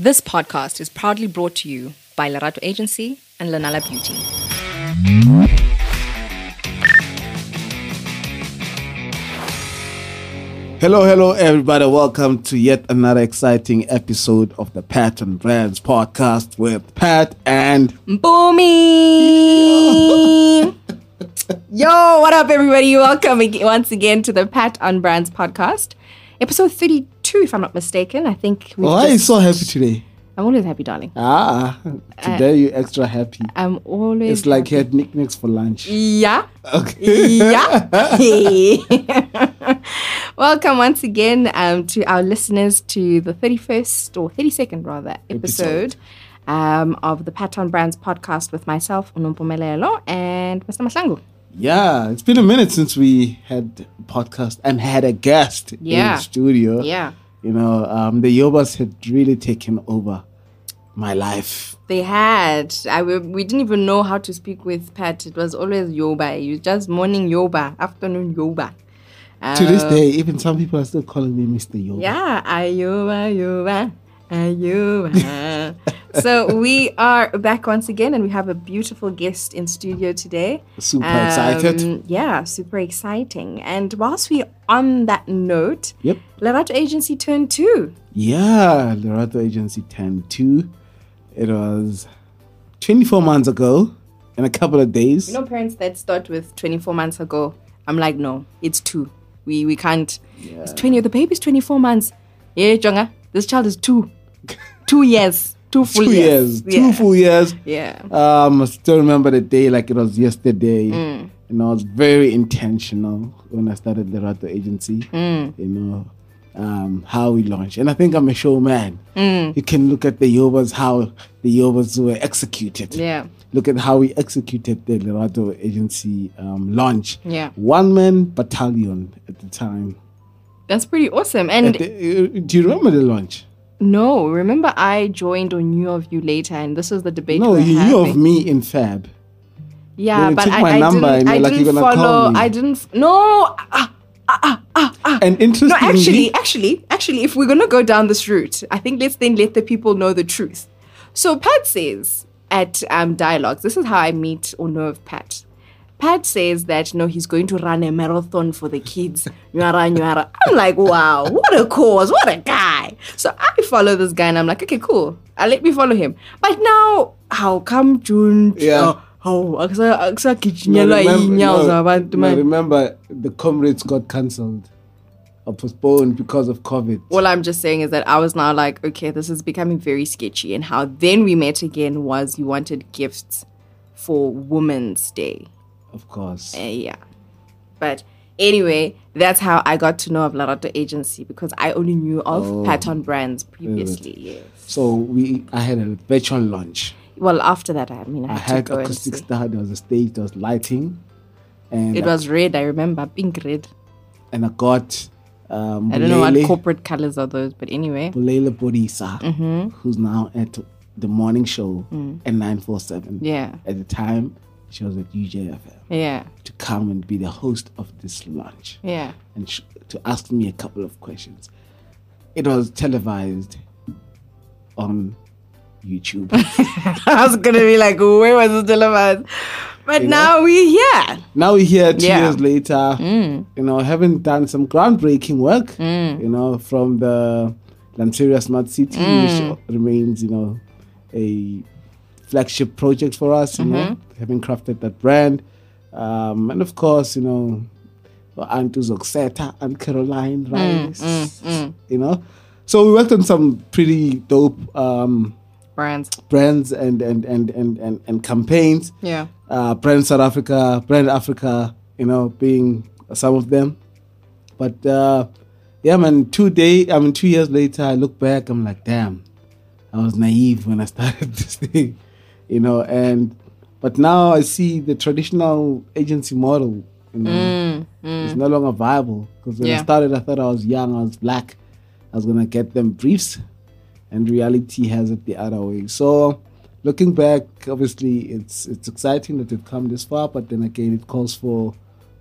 This podcast is proudly brought to you by Lerato Agency and Lanala Beauty. Hello, hello, everybody. Welcome to yet another exciting episode of the Pat on Brands podcast with Pat and Boomy! Yo, what up, everybody? Welcome once again to the Pat on Brands podcast, episode 32, if I'm not mistaken. I think we Why are you so happy today? I'm always happy, darling. Ah, today you're extra happy. I'm always. It's like you had NikNaks for lunch. Yeah. Okay. yeah. Welcome once again um, to our listeners to the 31st or 32nd rather episode, Um, of the Pat on Brands podcast with myself, Unumpumelelo, and Mr. Maslangu. Yeah, it's been a minute since we had a podcast and had a guest in Yeah. the studio. Yeah. You know, um, the Yobas had really taken over my life. They had. I, we, we didn't even know how to speak with Pat. It was always Yoba. You just morning Yoba, afternoon Yoba. to this Uh, day, even some people are still calling me Mr. Yoba. Yeah, Ayuba, Ayuba, Ayuba. so we are back once again, and we have a beautiful guest in studio today. Super excited. Um, Yeah, super exciting. And whilst we're on that note, Yep. Lerato Agency turned two. Yeah, Lerato Agency 10 2. It was 24 months ago in a couple of days. You know, parents that start with 24 months ago, I'm like, no, it's two. We we can't. It's 20. The baby's 24 months. Yeah, Jonga, this child is two. two years. Two full two years. years. Two full years. Yeah. Um, I still remember the day like it was yesterday. Mm. You know, I was very intentional when I started the Lerato Agency. Mm. You know, um, how we launched. And I think I'm a showman. Mm. You can look at the Yobas, how the Yobas were executed. Yeah. Look at how we executed the Lerato Agency um, launch. Yeah. One man battalion at the time. That's pretty awesome. And the- uh, do you remember the launch? No, remember I joined or knew of you later, and this was the debate. No, you knew of me in Fab. Yeah, you but took I, my I number didn't. and I like, didn't "You're gonna call follow. me." I didn't. No. Ah, And interesting no, actually, actually, actually, if we're gonna go down this route, I think let's then let the people know the truth. So Pat says at um, Dialogues, this is how I meet or know of Pat. Pat says that no, he's going to run a marathon for the kids. Nyara, nyara. I'm like, wow, what a cause, what a guy. So I follow this guy and I'm like, okay, cool. Uh, let me follow him. But now, how come June? Yeah. Oh, aksa aksa no, gijinyelwa remember, no, zabantu, remember the comrades got cancelled or postponed because of COVID. all I'm just saying is that I was now like, okay, this is becoming very sketchy. And how then we met again was you wanted gifts for Women's Day. Of course. Uh, yeah. But anyway, that's how I got to know of Lerato Agency because I only knew of Oh. Pat on Brands previously. Yes. So we, I had a virtual launch. Well, after that, I mean, I I had, had to go acoustic star. There was a stage. There was lighting, and It was red, I remember, pink red. and I got um, I don't know what corporate colors are those, but anyway. Bulele Bodisa, Mm-hmm. who's now at the morning show at nine four seven. Mm. Yeah. At the time, she was at UJFM Yeah. to come and be the host of this lunch. Yeah. and sh- to ask me a couple of questions. It was televised on YouTube. I was going to be like, where was it televised? But now we're here. now we're here two Yeah. Mm. years later, you know, having done some groundbreaking work, you know, from the Lanseria Smart City, Mm. which remains, you know, a flagship project for us, you know, Mm-hmm. Having crafted that brand. Um, and of course, you know, Aunt Zoxeta and Caroline Mm, Rice, you know. So we worked on some pretty dope um, Brands. brands and and, and, and, and and campaigns. Yeah. Uh, brand South Africa, brand Africa, you know, being some of them. But uh, yeah, man, two day, I mean, two years later, I look back, I'm like, damn, I was naive when I started this thing, you know, and but now I see the traditional agency model, you know, is no longer viable because when I Mm, started, I thought I was young, I was black, I was gonna get them briefs, and reality has it the other way. So, looking back, obviously, it's it's exciting that we've come this far, but then again, it calls for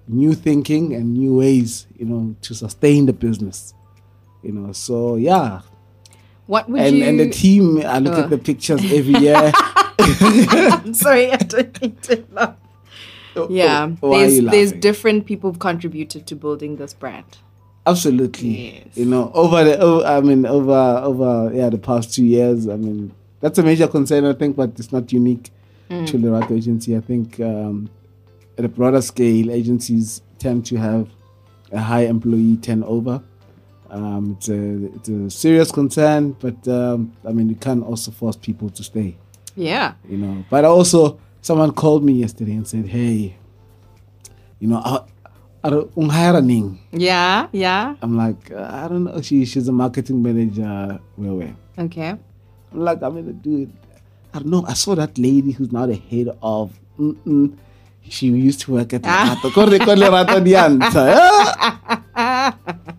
new thinking and new ways, you know, to sustain the business, you know. So yeah, What would and you? and the team. I look Oh. at the pictures every year. I'm sorry, I don't need to laugh. Yeah, Why are there's there's different people who've contributed to building this brand. Absolutely. Yes. You know, over the, over, I mean, over, over, yeah, the past two years, I mean, that's a major concern, I think, but it's not unique Mm. to Lerato Agency. I think um, at a broader scale, agencies tend to have a high employee turnover. Um, it's a it's a serious concern, but um, I mean, you can't also force people to stay. Yeah. You know, but also someone called me yesterday and said, "Hey, you know, are, are unhiring?" Yeah. Yeah. I'm like, uh, I don't know. She she's a marketing manager. Where where? Okay. I'm like, I'm gonna do it. I don't know. I saw that lady who's now the head of. Mm-mm. She used to work at Lerato. Corre, corre, Lerato Dianta. You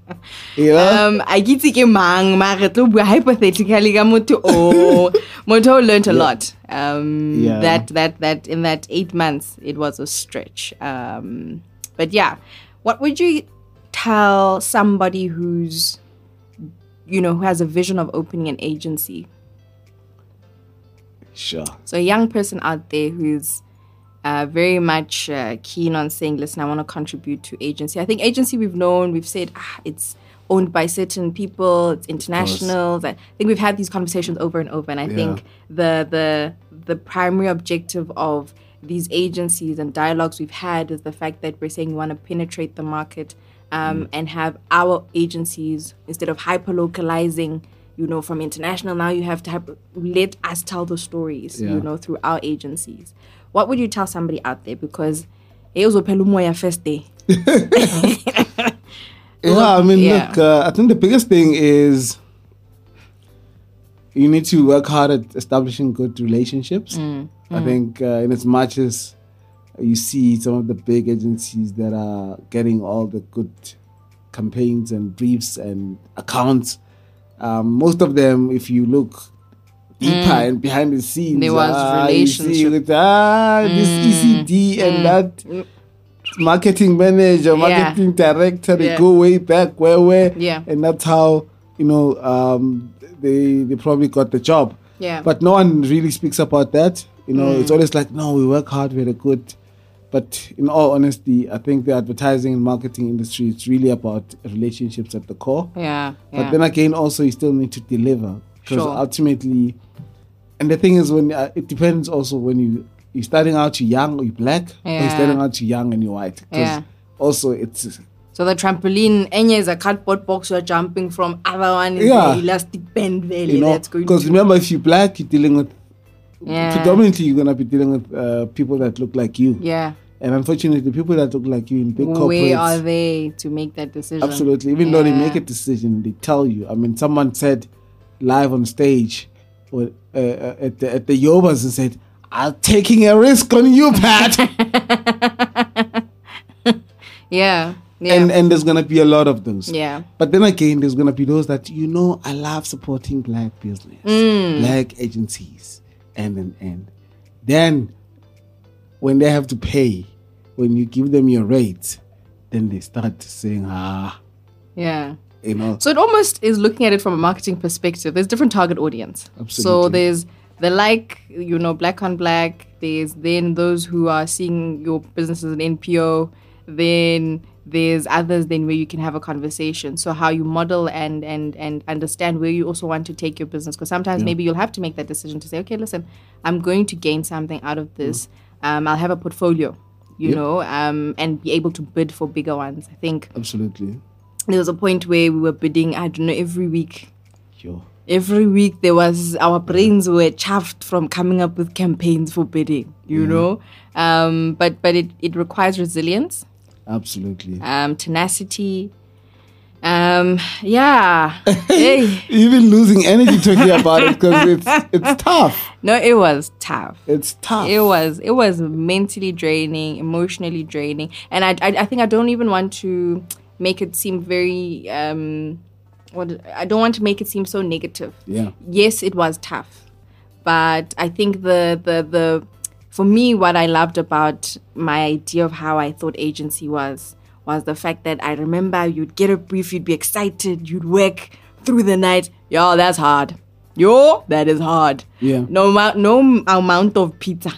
Um, I get ke mang, mara tlo bua hypothetically ka motho o motho o learned a lot. Um, Yeah. that that that in that eight months it was a stretch. Um, but yeah, what would you tell somebody who's you know who has a vision of opening an agency? Sure. So a young person out there who's uh, very much uh, keen on saying, "Listen, I want to contribute to agency." I think agency we've known, we've said ah, it's owned by certain people, it's international. I think we've had these conversations over and over, and I think the the the primary objective of these agencies and dialogues we've had is the fact that we're saying we want to penetrate the market um, and have our agencies instead of hyper localizing you know, from international. Now you have to have, let us tell the stories, Yeah. you know, through our agencies. What would you tell somebody out there? Because it was Moya first day. Yeah, I mean, Yeah. look, uh, I think the biggest thing is you need to work hard at establishing good relationships. I think, uh, in as much as you see some of the big agencies that are getting all the good campaigns and briefs and accounts, um, most of them, if you look deeper and behind the scenes, There was ah, you see relationship. with, ah, this ECD and that marketing manager, Yeah. marketing director, they Yeah. go way back, where, where, Yeah. and that's how you know um, they they probably got the job. Yeah. But no one really speaks about that. You know, Mm. it's always like, no, we work hard, we're good. But in all honesty, I think the advertising and marketing industry is really about relationships at the core. yeah. But yeah. then again, also you still need to deliver because Sure. ultimately, and the thing is, when uh, it depends also when you you're starting out you're young or you're black, or you're starting out you're young and you're white. Because Yeah. also it's so the trampoline, Enya is a cardboard box you're jumping from, other one is Yeah. the elastic band valley you know that's going because remember if you're black, you're dealing with Yeah. predominantly you're gonna be dealing with uh, people that look like you. Yeah. And unfortunately, the people that look like you in big corporates, Where are they to make that decision? absolutely. Even though they make a decision, they tell you. I mean, someone said live on stage uh, uh, at the at the Yobas and said, "I'm taking a risk on you, Pat." Yeah. Yeah. And and there's gonna be a lot of those. yeah. But then again, there's gonna be those that you know I love supporting black business, Mm. black agencies, and and and then when they have to pay, when you give them your rates, then they start saying, ah, Yeah. You know, So it almost is looking at it from a marketing perspective. There's different target audience. Absolutely. So there's the like, you know, black on black. There's then those who are seeing your business as an NPO. Then there's others then where you can have a conversation. So how you model and and and understand where you also want to take your business. Because sometimes maybe you'll have to make that decision to say, okay, listen, I'm going to gain something out of this. Um, I'll have a portfolio, you Yep. know, um, and be able to bid for bigger ones. I think absolutely, there was a point where we were bidding, I don't know, every week. sure, Every week there was our brains were chaffed from coming up with campaigns for bidding, you know. Um, but but it, it requires resilience, absolutely. um, tenacity. Um, yeah. hey. Even losing energy talking about it because it's it's tough. No, it was tough. It's tough. It was it was mentally draining, emotionally draining, and I, I I think I don't even want to make it seem very um what I don't want to make it seem so negative. yeah, Yes, it was tough, but I think the the the for me what I loved about my idea of how I thought agency was was the fact that I remember you'd get a brief, you'd be excited, you'd work through the night. Yo, that's hard. Yo, that is hard. Yeah. No, amount, no amount of pizza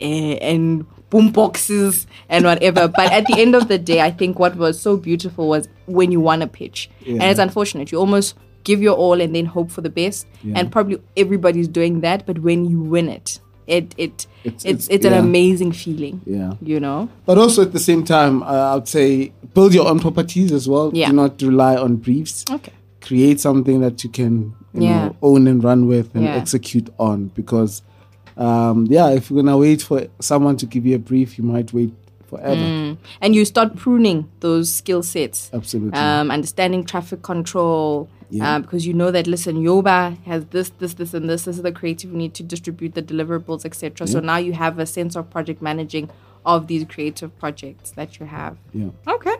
eh, and boom boxes and whatever. but at the end of the day, I think what was so beautiful was when you won a pitch. And it's unfortunate. You almost give your all and then hope for the best. Yeah. And probably everybody's doing that. But when you win it, it it it's It's- it's, it's- an amazing feeling. Yeah. You know. But also at the same time, uh, I would say build your own properties as well. Yeah. Do not rely on briefs. Okay. Create something that you can you Yeah. know, own and run with and Yeah. execute on. Because, um, yeah, if you're gonna wait for someone to give you a brief, you might wait forever. Mm. And you start pruning those skill sets. Absolutely. um, understanding traffic control, Yeah. uh, because you know that listen, Yoba has this, this, this, and this. This is the creative we need to distribute the deliverables, etc. So now you have a sense of project managing of these creative projects that you have. yeah. Okay,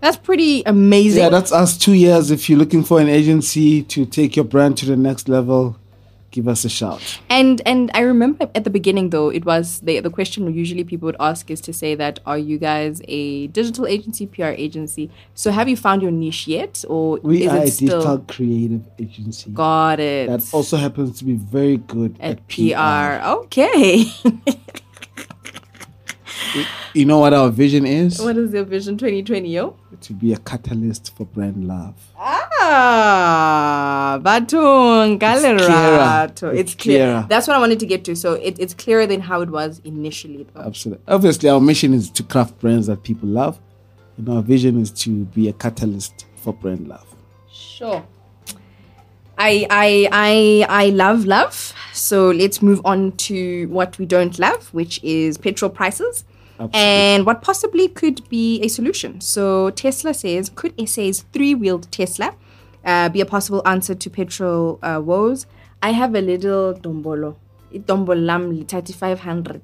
that's pretty amazing. Yeah, that's us two years. If you're looking for an agency to take your brand to the next level, give us a shout. and and I remember at the beginning though, it was the the question usually people would ask is to say that are you guys a digital agency, PR agency? So have you found your niche yet, or We is are it a still digital creative agency got it? that also happens to be very good at, at PR. Okay. You know what our vision is? what is your vision 2020, yo? To be a catalyst for brand love. Ah, Batung, clearer. It's, It's clear. clearer. That's what I wanted to get to. So it, it's clearer than how it was initially. Though. Absolutely. Obviously, our mission is to craft brands that people love, and our vision is to be a catalyst for brand love. Sure. I I I I love love. So let's move on to what we don't love, which is petrol prices. Absolutely. And what possibly could be a solution. So Tesla says, could SA's three-wheeled Tesla uh, be a possible answer to petrol uh, woes? I have a little dombolo. Dombolo lam lithathi 500.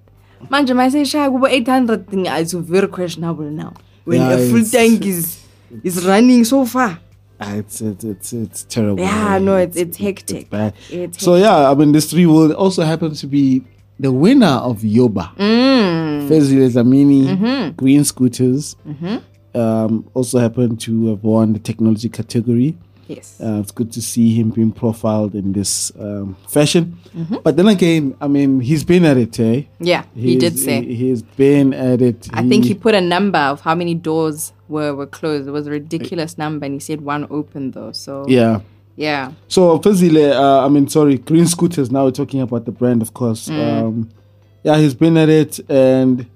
Manje mayiseshaya kubo 800 thing is very questionable now. When Yeah, a full tank is is running so far. Ah, it's, it's it's it's terrible. Yeah, no, it's it's hectic. bad. It's So yeah, I mean, this three will also happens to be the winner of Yoba. Mm. Fezile Dhlamini, Mm-hmm. Green Scooters, um, also happened to have won the technology category. Yes. Uh, it's good to see him being profiled in this um, fashion. Mm-hmm. But then again, I mean, he's been at it, eh? yeah, he He's- did say. he, he's been at it. I think he put a number of how many doors were, were closed. It was a ridiculous number, and he said one open though. So Yeah. Yeah, So Fezile, uh, I mean, sorry, Green Scooters. Now we're talking about the brand, of course. Mm. Um, yeah, he's been at it, and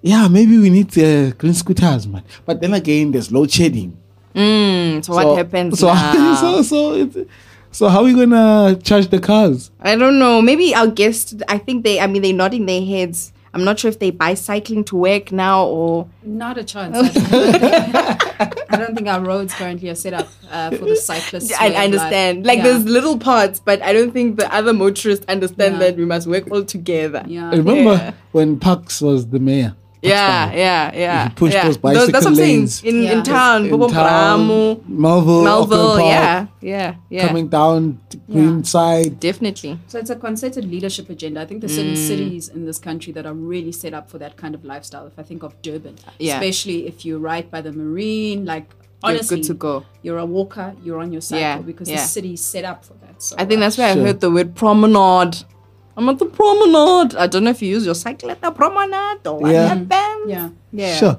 yeah, maybe we need uh, Green Scooters, man. But then again, there's load shedding. Mm, so, what happens So, now? so, so, it's, so how are we gonna charge the cars? I don't know. Maybe our guest. I think they. I mean, they're nodding their heads. I'm not sure if they bicycling to work now or. Not a chance. I don't, I don't think our roads currently are set up uh, for the cyclists. I, I understand. Like there's little parts, but I don't think the other motorists understand Yeah. that we must work all together. Yeah. I remember Yeah. when Parks was the mayor. Yeah, yeah, yeah. He pushed yeah. those that's what I'm saying. lanes. In, Yeah. in town, In town, Bramo, Melville, Melville, Park, yeah, yeah, yeah. coming down to Greenside. Definitely. So it's a concerted leadership agenda. I think there's certain cities in this country that are really set up for that kind of lifestyle. If I think of Durban, Yeah. especially if you're right by the marine, like You're honestly, good to go. You're a walker. You're on your cycle Yeah, because yeah. the city's set up for that. So I think uh, that's why Sure. I heard the word promenade. I'm at the promenade. I don't know if you use your cycle at the promenade or what Yeah. happens. yeah. Yeah. Sure.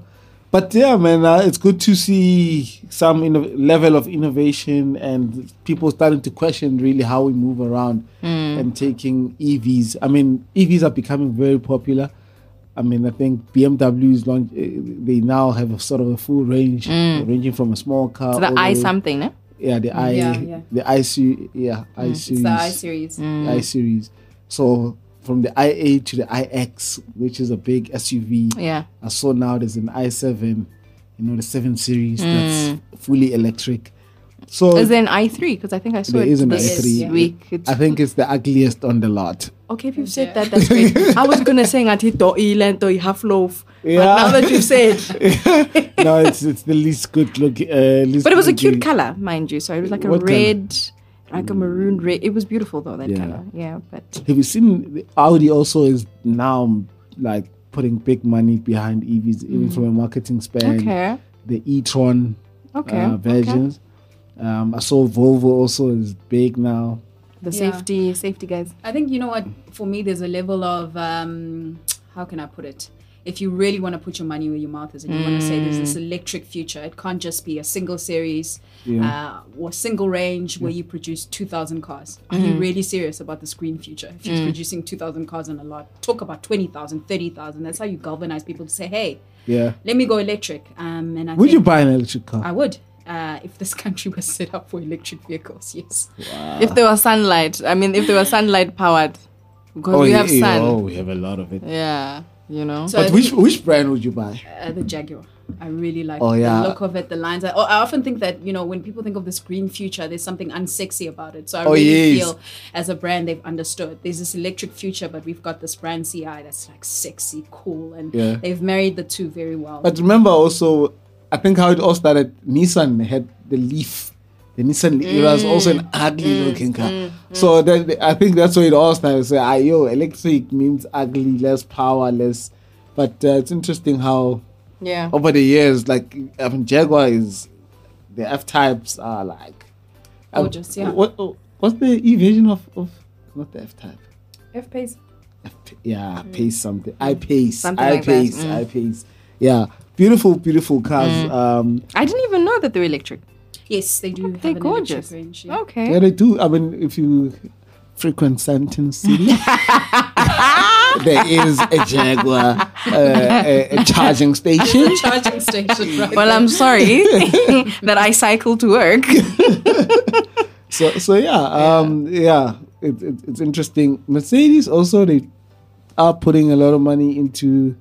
But yeah, man, uh, it's good to see some inno- level of innovation and people starting to question really how we move around Hmm. and taking EVs. I mean, EVs are becoming very popular. I mean, I think BMW is launch. uh, They now have a sort of a full range, ranging from a small car. Hmm. So the I something, no? Yeah, the I, Yeah, yeah. the I series, yeah, I It's the I series. Hmm. I series. So from the IA to the iX, which is a big SUV. Yeah. I saw now there's an i7, you know, the 7 series that's fully electric. So Is there an i3? Because I think I saw There it is an this i3. week. It's, I think it's the ugliest on the lot. okay, if you've said Yeah. that, that's great. I was going to say ngati to ilan to half loaf. But Yeah. now that you've said. no, it's it's the least good look. Uh, least But it was a looking- cute color, mind you. So it was like a What color? Red, like a maroon red. It was beautiful though, that Yeah. color. Yeah, but Have you seen the Audi also is now like putting big money behind EVs, even from a marketing span. okay, The e-tron okay, uh, versions. Um, I saw Volvo also is big now. The Yeah. safety, safety guys. I think you know what. For me, there's a level of um, how can I put it? If you really want to put your money where your mouth is, and you want to say there's this electric future, it can't just be a single series uh, or single range where you produce 2,000 cars. Are you really serious about this green future? If you're producing 2,000 cars on a lot, talk about 20,000, 30,000. That's how you galvanize people to say, hey, Yeah. let me go electric. Um, and I Would you buy an electric car? I would. Uh, if this country was set up for electric vehicles, yes. If there was sunlight, I mean, if there was sunlight powered, because we yeah, have yeah, sun. Oh, we have a lot of it. Yeah, you know. So But which think- which brand would you buy? uh, the Jaguar. I really like Oh, yeah. the look of it, the lines. I, oh, I often think that you know when people think of this green future, there's something unsexy about it. So I Oh, really yes. feel as a brand they've understood. There's this electric future, but we've got this brand CI that's like sexy, cool, and Yeah. they've married the two very well. But remember also, I think how it all started. Nissan had the Leaf. The Nissan it was also an ugly looking car. So that, I think that's where it all started. So, ah, yo, electric means ugly, less power, less. But uh, it's interesting how yeah. over the years, like I mean, Jaguar is the F types are like um, Gorgeous, yeah. What oh, what's the E version of of not the F type? F pace. Yeah, pace something. I pace. Something I like pace. mm. I pace. Yeah, beautiful, beautiful cars. Um, I didn't even know that they were electric. Yes, they do They're an gorgeous. range. yeah. Okay. yeah, they do. I mean, if you frequent Sandton City, there is a Jaguar uh, a, a charging station. Charging station. Right Well, there. I'm sorry that I cycle to work. so so yeah um yeah it, it, it's interesting mercedes also they are putting a lot of money into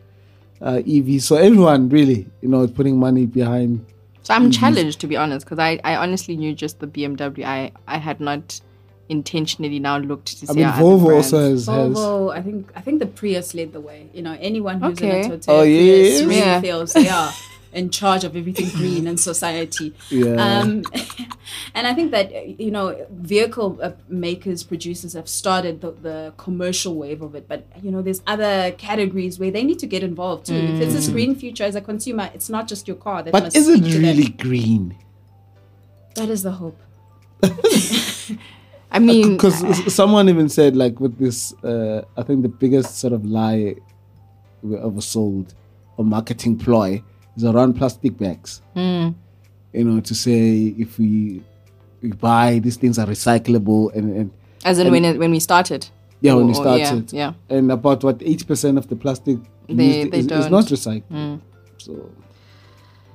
uh ev so everyone really you know is putting money behind So I'm mm-hmm. challenged to be honest, because I, I honestly knew just the BMW. I, I had not intentionally now looked to see. i mean our other volvo brands. also has, has Volvo, I think I think the Prius led the way. You know, anyone who's Okay. in a Toyota Oh, Prius yes. really Yeah. feels they are in charge of everything green in society. Yeah. Um, and I think that uh, you know, vehicle uh, makers, producers have started the, the commercial wave of it, but you know, there's other categories where they need to get involved too. If it's this green future as a consumer, it's not just your car that but must is it speak them. really green That is the hope. I mean, because someone even said like with this uh i think the biggest sort of lie we ever sold or marketing ploy is around plastic bags Hmm. you know to say if we, we buy these things are recyclable and, and as in when it, when we started. Yeah, when Or- we or- yeah, started. yeah. And about what eighty percent of the plastic They- they is, is not recycled. So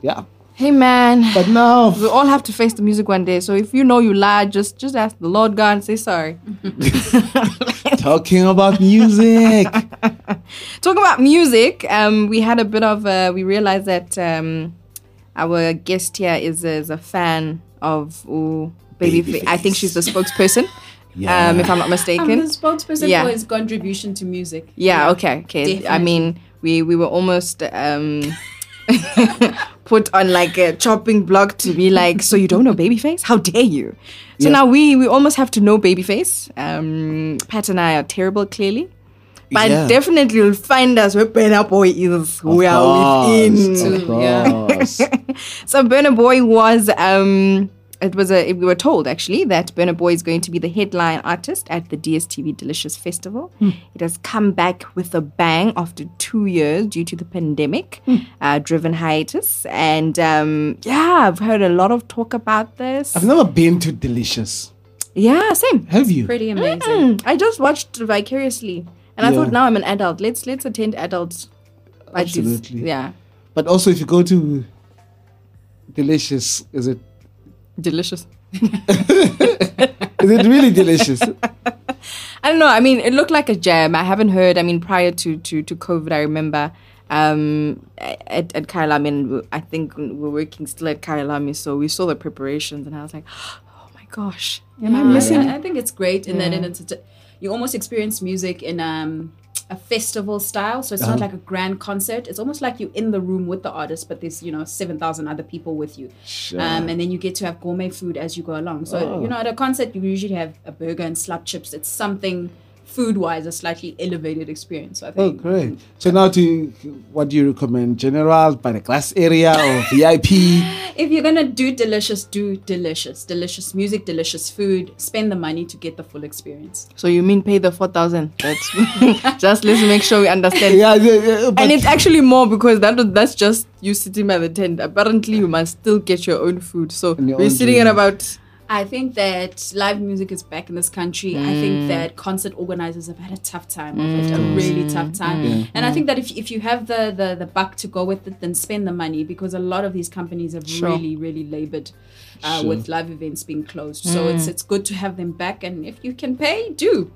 yeah. Hey man, But now we all have to face the music one day. So if you know you lied, just just ask the Lord God and say sorry. talking about music. Talking about music, um, we had a bit of uh, we realized that um, our guest here is a, is a fan of ooh, Babyface. I think she's the spokesperson. Yeah. Um, if I'm not I'm the mistaken. spokesperson Yeah. for his contribution to music. Yeah, okay, okay. I mean, we we were almost um put on like a chopping block to be like, so you don't know Babyface? How dare you? So Yeah. now we we almost have to know Babyface. Um, Pat and I are terrible, clearly. But Yeah. definitely you'll find us where Burna Boy is. we are within. Of yeah. So Burna Boy was um it was a we were told actually that Burna Boy is going to be the headline artist at the DSTV Delicious Festival. It has come back with a bang after two years due to the pandemic uh, driven hiatus. And um yeah, I've heard a lot of talk about this. I've never been to Delicious. yeah, same. Have you? Pretty amazing. Mm, I just watched vicariously. And I thought now I'm an adult. Let's let's attend adults. Absolutely. Yeah. But also if you go to Delicious, is it Delicious. is it really delicious? I don't know. I mean, it looked like a jam. I haven't heard. I mean, prior to to, to COVID, I remember um, at at Kyalami, I mean, I think we we're working still at Kyalami, so we saw the preparations, and I was like, oh my gosh, am I missing? I, I think it's great in that Yeah. in it's a, you almost experience music in um, a festival style. So it's Uh-huh. not like a grand concert. It's almost like you're in the room with the artist, but there's you know seven thousand other people with you, Sure. um, and then you get to have gourmet food as you go along. So Oh. you know at a concert you usually have a burger and slap chips. It's something food wise a slightly elevated experience. I oh, think. Oh, great. So now to what do you recommend? General by the glass area or VIP? if you're gonna do delicious, do delicious, delicious music, delicious food. Spend the money to get the full experience. So you mean pay the four thousand? That's just let's make sure we understand. yeah, yeah, yeah, And it's actually more because that that's just you sitting by the tent. Apparently, you must still get your own food. So we're own sitting at about I think that live music is back in this country. I think mm. that concert organizers have had a tough time of it, a mm. really tough time. Mm. And I think that if, if you have the, the, the buck to go with it, then spend the money because a lot of these companies have Sure. really, really labored uh, Sure. with live events being closed. So it's it's good to have them back. And if you can pay, do.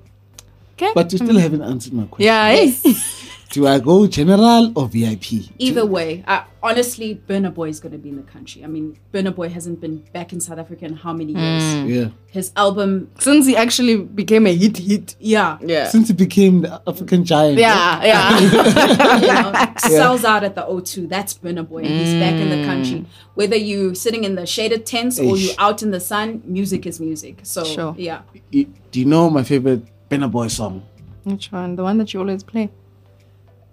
okay. but you still haven't answered my question. yeah, eh? Do I go general or VIP? Either way, uh, honestly, Burna Boy is going to be in the country. I mean, Burna Boy hasn't been back in South Africa in how many years? Yeah. His album, since he actually became a hit, hit. yeah, Yeah. Since he became the African giant. Yeah, yeah. you know, sells out at the O2. That's Burna Boy, and he's back in the country. Whether you're sitting in the shaded tents or you Eish. out in the sun, music is music. So Sure. yeah, Do you know my favorite Burna Boy song? Which one? The one that you always play?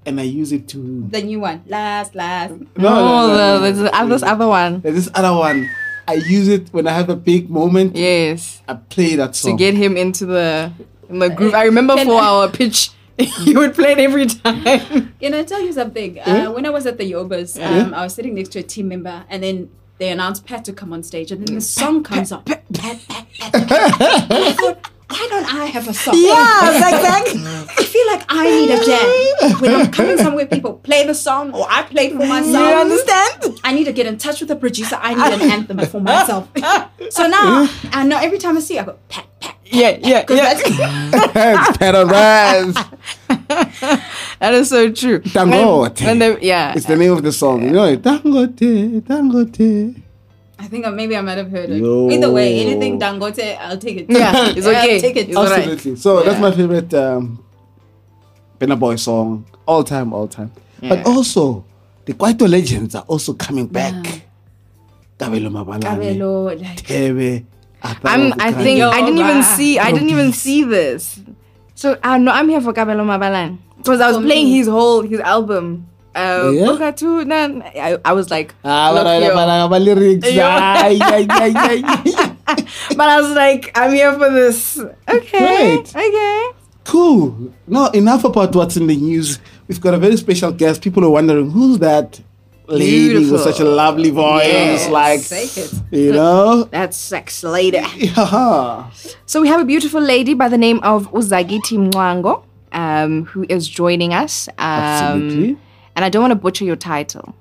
And I use it to. the new one, last, last. No, the, there's the, uh, this other one. There's this other one. I use it when I have a big moment. Yes. I play that song To get him into the in the group. I remember Can for I- our pitch, you would play it every time. Can I tell you something? Uh, when I was at the Yobas, um, I was sitting next to a team member, and then they announced Pat to come on stage, and then the song comes up. Pat, Pat, Pat, Pat. And I thought, why don't I have a song? Yeah, exactly. I feel like I need a jam. When I'm coming somewhere, people play the song, or I play for myself. You understand? I need to get in touch with the producer. I need an anthem for myself. so now, I know every time I see, it, I go pat pat. pat Yeah, yeah, yeah. it's Pat on Rise. That is so true. Dangote. When, when they, yeah. It's the name of the song. You know, Dangote, Dangote. I think I, maybe I might have heard it. Yo. Either way, anything Dangote, I'll take it. Yeah, it's I'll okay. take it. It's all right. Absolutely. So that's my favorite um, Burna Boy song, all time, all time. But also, the Kwaito legends are also coming back. Kabelo Mabalane, Kabelo, like, Tebe, I'm. I Mofokate. think I didn't even see. I didn't even see this. So I know I'm here for Kabelo Mabalane because I was For playing me. his whole his album. Uh, Yeah? Bokatu, nan- I, I was like, Ah, lyrics. Ay, ay, ay, ay, but I was like, I'm here for this. Okay, Great. okay. Cool. No, enough about what's in the news. We've got a very special guest. People are wondering who's that lady with such a lovely voice. Yes. Like, you know? That's sex lady. Yeah. So we have a beautiful lady by the name of Uzagiti Mwango, um, who is joining us. Um, Absolutely. And I don't want to butcher your title,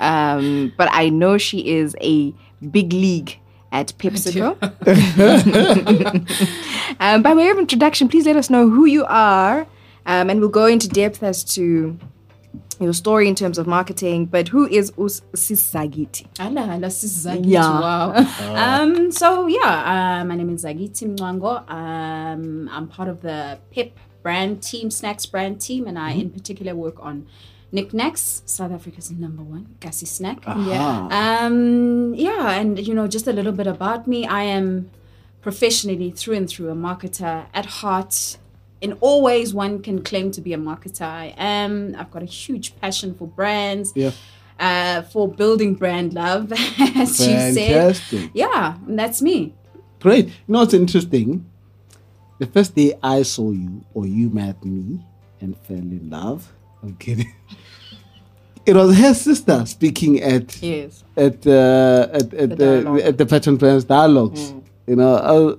um, but I know she is a big league at PepsiCo. um, by way of introduction, please let us know who you are, um, and we'll go into depth as to your story in terms of marketing. But who is Usisagiti? Ala, ala, sis Zagiti. Yeah. Wow. um, so yeah, uh, my name is Zagiti Mwango. Um, I'm part of the PEP brand team, snacks brand team, and I in particular work on NikNaks, South Africa's number one gassy snack. Yeah. Um, yeah, and you know, just a little bit about me. I am professionally through and through a marketer at heart. In all ways, one can claim to be a marketer. I am. I've got a huge passion for brands, Yeah. uh, for building brand love, as you said. Yeah, and that's me. Great. You know what's interesting? The first day I saw you or you met me and fell in love. I'm kidding. It was her sister speaking at Yes. at uh, at, at The the, dialogue. at the Patron dialogues. You know, uh,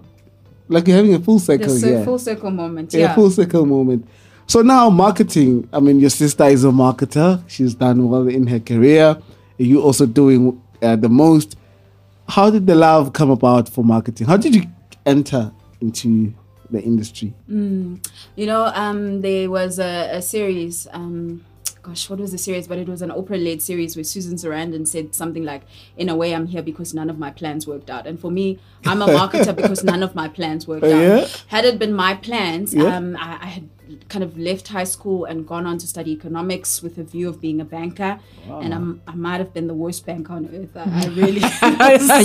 like you're having a full circle The here. full circle moment. yeah, Yeah. full circle moment. So now marketing. I mean, your sister is a marketer. She's done well in her career. You also doing uh, the most. How did the love come about for marketing? How did you enter into the industry? You know, um, there was a, a series. Um, gosh, what was the series? But it was an Oprah-led series where Susan Sarandon said something like, "In a way, I'm here because none of my plans worked out." And for me, I'm a marketer because none of my plans worked Oh, out. Had it been my plans, Yeah. um, I, I had kind of left high school and gone on to study economics with a view of being a banker. And I'm, I might have been the worst banker on earth. I, I really.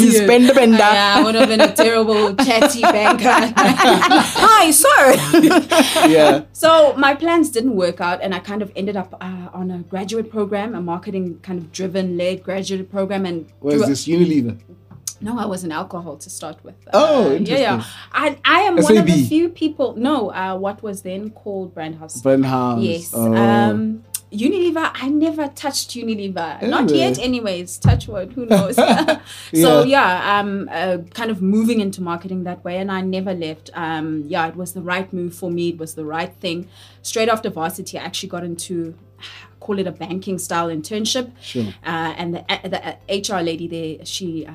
you spend the bender. Yeah, I would have been a terrible chatty banker. Hi, sir. yeah. So my plans didn't work out, and I kind of ended up uh, on a graduate program, a marketing kind of driven led graduate program. And Where's this Unilever? No, I was in alcohol to start with. Oh, Uh, yeah, yeah. I, I am one of the few people. No, uh, what was then called Brand House. Brand House. Yes. Oh. Um, Unilever, I never touched Unilever. Not yet, anyways. Touch wood, who knows? so, yeah, um, uh, kind of moving into marketing that way, and I never left. Um, yeah, it was the right move for me. It was the right thing. Straight after varsity, I actually got into, call it a banking style internship. Sure. Uh, and the, uh, the uh, HR lady there, she. Uh,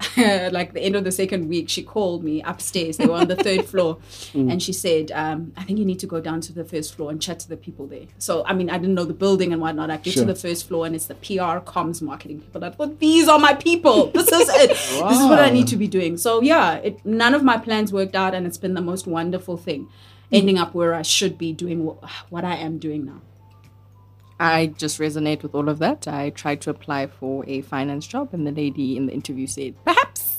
like the end of the second week, she called me upstairs. They were on the third floor, and she said, um, "I think you need to go down to the first floor and chat to the people there." So, I mean, I didn't know the building and whatnot. I get Sure. to the first floor, and it's the PR, comms, marketing people. I thought, "These are my people. This is it. This is what I need to be doing." So, yeah, it, none of my plans worked out, and it's been the most wonderful thing, ending up where I should be doing wh- what I am doing now. I just resonate with all of that. I tried to apply for a finance job, and the lady in the interview said, perhaps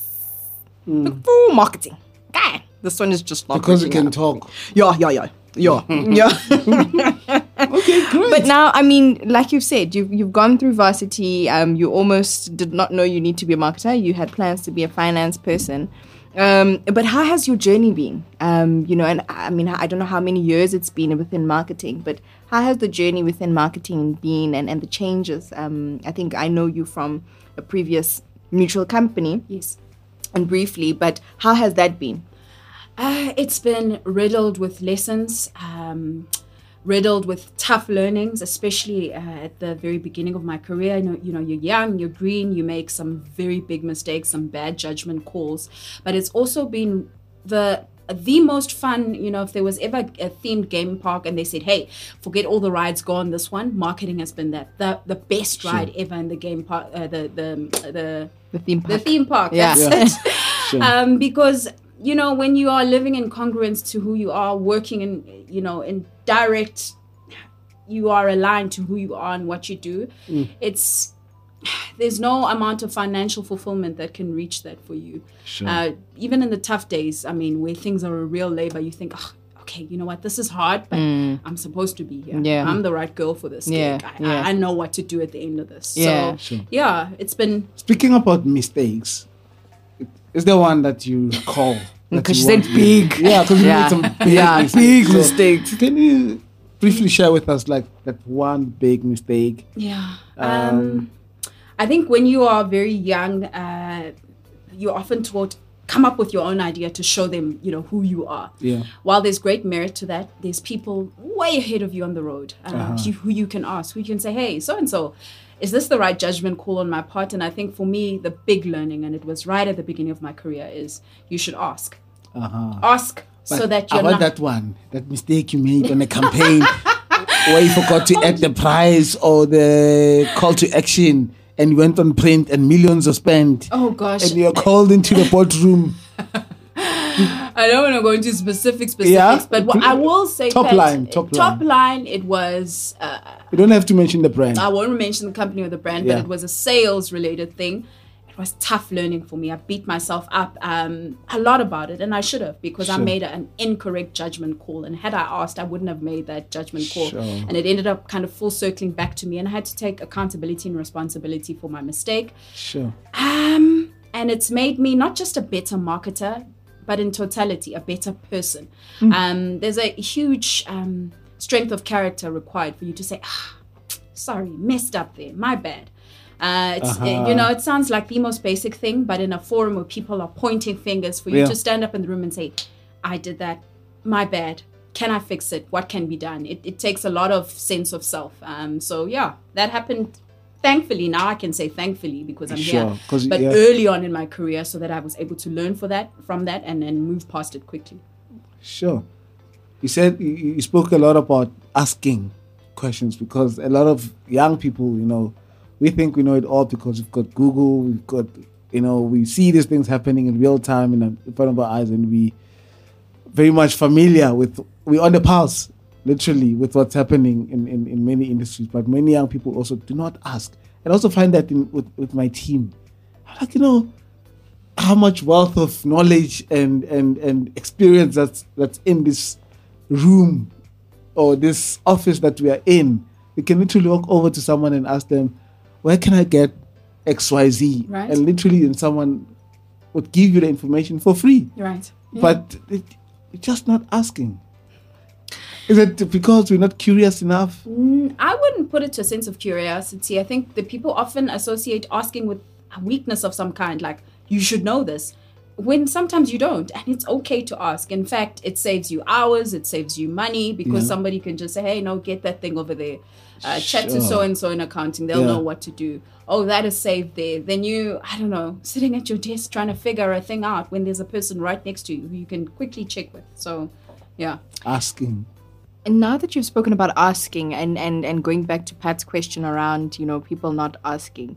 look for marketing. Okay. This one is just not Because you can out. talk. Yeah, yeah, yeah. Yeah, yeah. Okay, great. But now, I mean, like you've said, you've you've gone through varsity. Um, you almost did not know you need to be a marketer. You had plans to be a finance person. Um, but how has your journey been? Um, you know, and I mean, I don't know how many years it's been within marketing, but how has the journey within marketing been, and and the changes? Um, I think I know you from a previous mutual company, Yes. and briefly, but how has that been? Uh, it's been riddled with lessons, um, riddled with tough learnings, especially uh, at the very beginning of my career. You know, you know, you're young, you're green, you make some very big mistakes, some bad judgment calls. But it's also been the the most fun. You know, if there was ever a themed game park and they said, "Hey, forget all the rides, go on this one," marketing has been that the the best ride ever in the game park. Uh, the the the The theme park. the theme park. Yeah. That's Yeah. it. Sure. Um, because you know when you are living in congruence to who you are, working in you know in direct, you are aligned to who you are and what you do. Mm. It's there's no amount of financial fulfillment that can reach that for you. Sure. Uh, even in the tough days, I mean, where things are a real labor, you think, oh, okay, you know what, this is hard, but I'm supposed to be here. Mm. Yeah. I'm the right girl for this Yeah, gig. I, yeah. I, I know what to do at the end of this. Yeah. So, Sure. yeah, it's been Speaking about mistakes, is the one that you call. Because you she said big. Yeah, because you Yeah. made some big Yeah, mistakes. big So, mistakes. Can you briefly share with us like that one big mistake? Yeah. Um, Um, I think when you are very young, uh, you're often taught come up with your own idea to show them, you know, who you are. Yeah. While there's great merit to that, there's people way ahead of you on the road uh, you, who you can ask, who you can say, hey, so and so, is this the right judgment call on my part? And I think for me, the big learning, and it was right at the beginning of my career, is you should ask. Uh-huh. Ask so that you're about not. that one, that mistake you made on a campaign where you forgot to add the price or the call to action and you went on print and millions were spent. oh gosh, And you're called into the boardroom. I don't want to go into specific specifics, Yeah? but what I will say Top line, top line, top line. it was. Uh, You don't have to mention the brand. I won't mention the company or the brand, Yeah. but it was a sales related thing. It was tough learning for me. I beat myself up um, a lot about it, and I should have because I made an incorrect judgment call. And had I asked, I wouldn't have made that judgment call. Sure. And it ended up kind of full circling back to me, and I had to take accountability and responsibility for my mistake. Sure. Um, and it's made me not just a better marketer, but in totality, a better person. Um, there's a huge um, strength of character required for you to say, ah, sorry, messed up there, my bad. Uh, it's, Uh-huh. You know, it sounds like the most basic thing, but in a forum where people are pointing fingers, for you Yeah. to stand up in the room and say, I did that, my bad. Can I fix it? What can be done? It, it takes a lot of sense of self. Um, so yeah, that happened. Thankfully, now I can say thankfully because I'm Sure, here. But yeah. early on in my career, so that I was able to learn for that from that and then move past it quickly. Sure. You said you, spoke a lot about asking questions because a lot of young people, you know, we think we know it all because we've got Google, we've got, you know, we see these things happening in real time in, in front of our eyes and we very much familiar with, we're on the pulse. Literally with what's happening in, in, in many industries. But many young people also do not ask. And also find that in with, with my team. I'm like, you know, how much wealth of knowledge and, and, and experience that's that's in this room or this office that we are in. We can literally walk over to someone and ask them, where can I get XYZ? Right. And literally and someone would give you the information for free. Right. Yeah. But it, just not asking. Is it because we're not curious enough? Mm, I wouldn't put it to a sense of curiosity. I think that people often associate asking with a weakness of some kind, like you should know this, when sometimes you don't, and it's okay to ask. In fact, it saves you hours, it saves you money because Yeah. somebody can just say, "Hey, no, get that thing over there." Uh, Chat to so and so in accounting; they'll Yeah. know what to do. Oh, that is saved there. Then you, I don't know, sitting at your desk trying to figure a thing out when there's a person right next to you who you can quickly check with. So, yeah. Asking. And now that you've spoken about asking and, and, and going back to Pat's question around, you know, people not asking,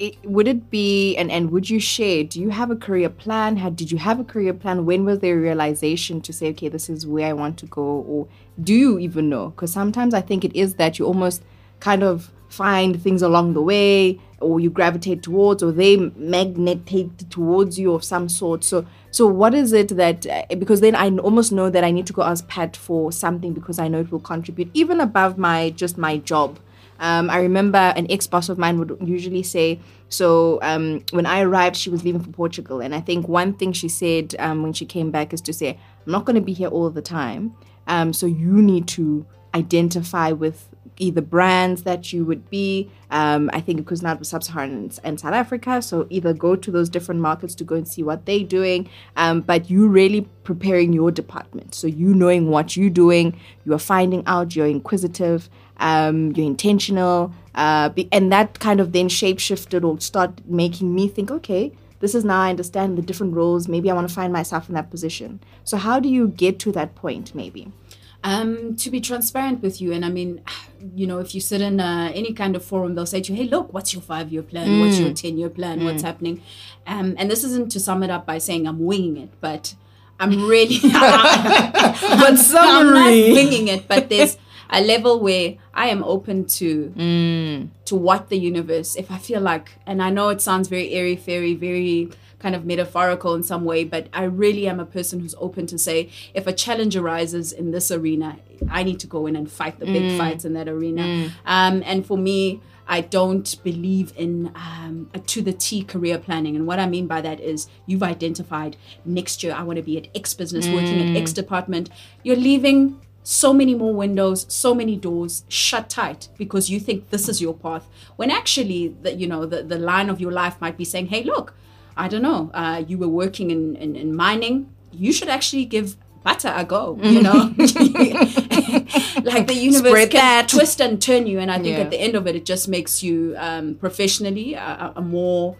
it, would it be, and, and would you share, do you have a career plan? Had, did you have a career plan? When was there a realization to say, okay, this is where I want to go? Or do you even know? Because sometimes I think it is that you almost kind of find things along the way or you gravitate towards or they magnetate towards you of some sort so so what is it that uh, because then i almost know that i need to go ask pat for something because i know it will contribute even above my just my job um, I remember an ex boss of mine would usually say, so um, when I arrived, she was leaving for Portugal. And I think one thing she said um, when she came back is to say, I'm not going to be here all the time. Um, so you need to identify with either brands that you would be. Um, I think because now it was Sub-Saharan and, South Africa, so either go to those different markets to go and see what they're doing. Um, but you really preparing your department, so you knowing what you're doing, you are finding out, you're inquisitive, um, you're intentional, uh, be, and that kind of then shape shifted or start making me think, okay. This is now I understand the different roles. Maybe I want to find myself in that position. So, how do you get to that point, maybe? Um, to be transparent with you, and I mean, you know, if you sit in uh, any kind of forum, they'll say to you, "Hey, look, what's your five-year plan? What's your ten-year plan? What's happening?" Um, and this isn't to sum it up by saying I'm winging it, but I'm really, But summary, I'm not winging it. But there's a level where I am open to to what the universe. If I feel like, and I know it sounds very airy fairy, very kind of metaphorical in some way, but I really am a person who's open to say, if a challenge arises in this arena, I need to go in and fight the big fights in that arena. Um, and for me, I don't believe in um, a to the T career planning. And what I mean by that is you've identified next year, I want to be at X business, working at X department. You're leaving so many more windows, so many doors shut tight because you think this is your path. When actually, the, you know, the, the line of your life might be saying, hey, look, I don't know, uh, you were working in, in, in mining. You should actually give butter a go, you know? like the universe Spread can that. twist and turn you. And I think Yeah. at the end of it, it just makes you um, professionally a, a- more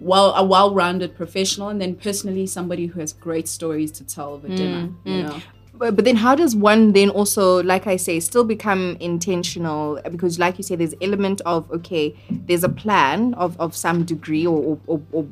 well a well-rounded professional and then personally somebody who has great stories to tell over dinner you know but, but then how does one then also like i say still become intentional because like you say there's element of okay there's a plan of, of some degree or, or, or, or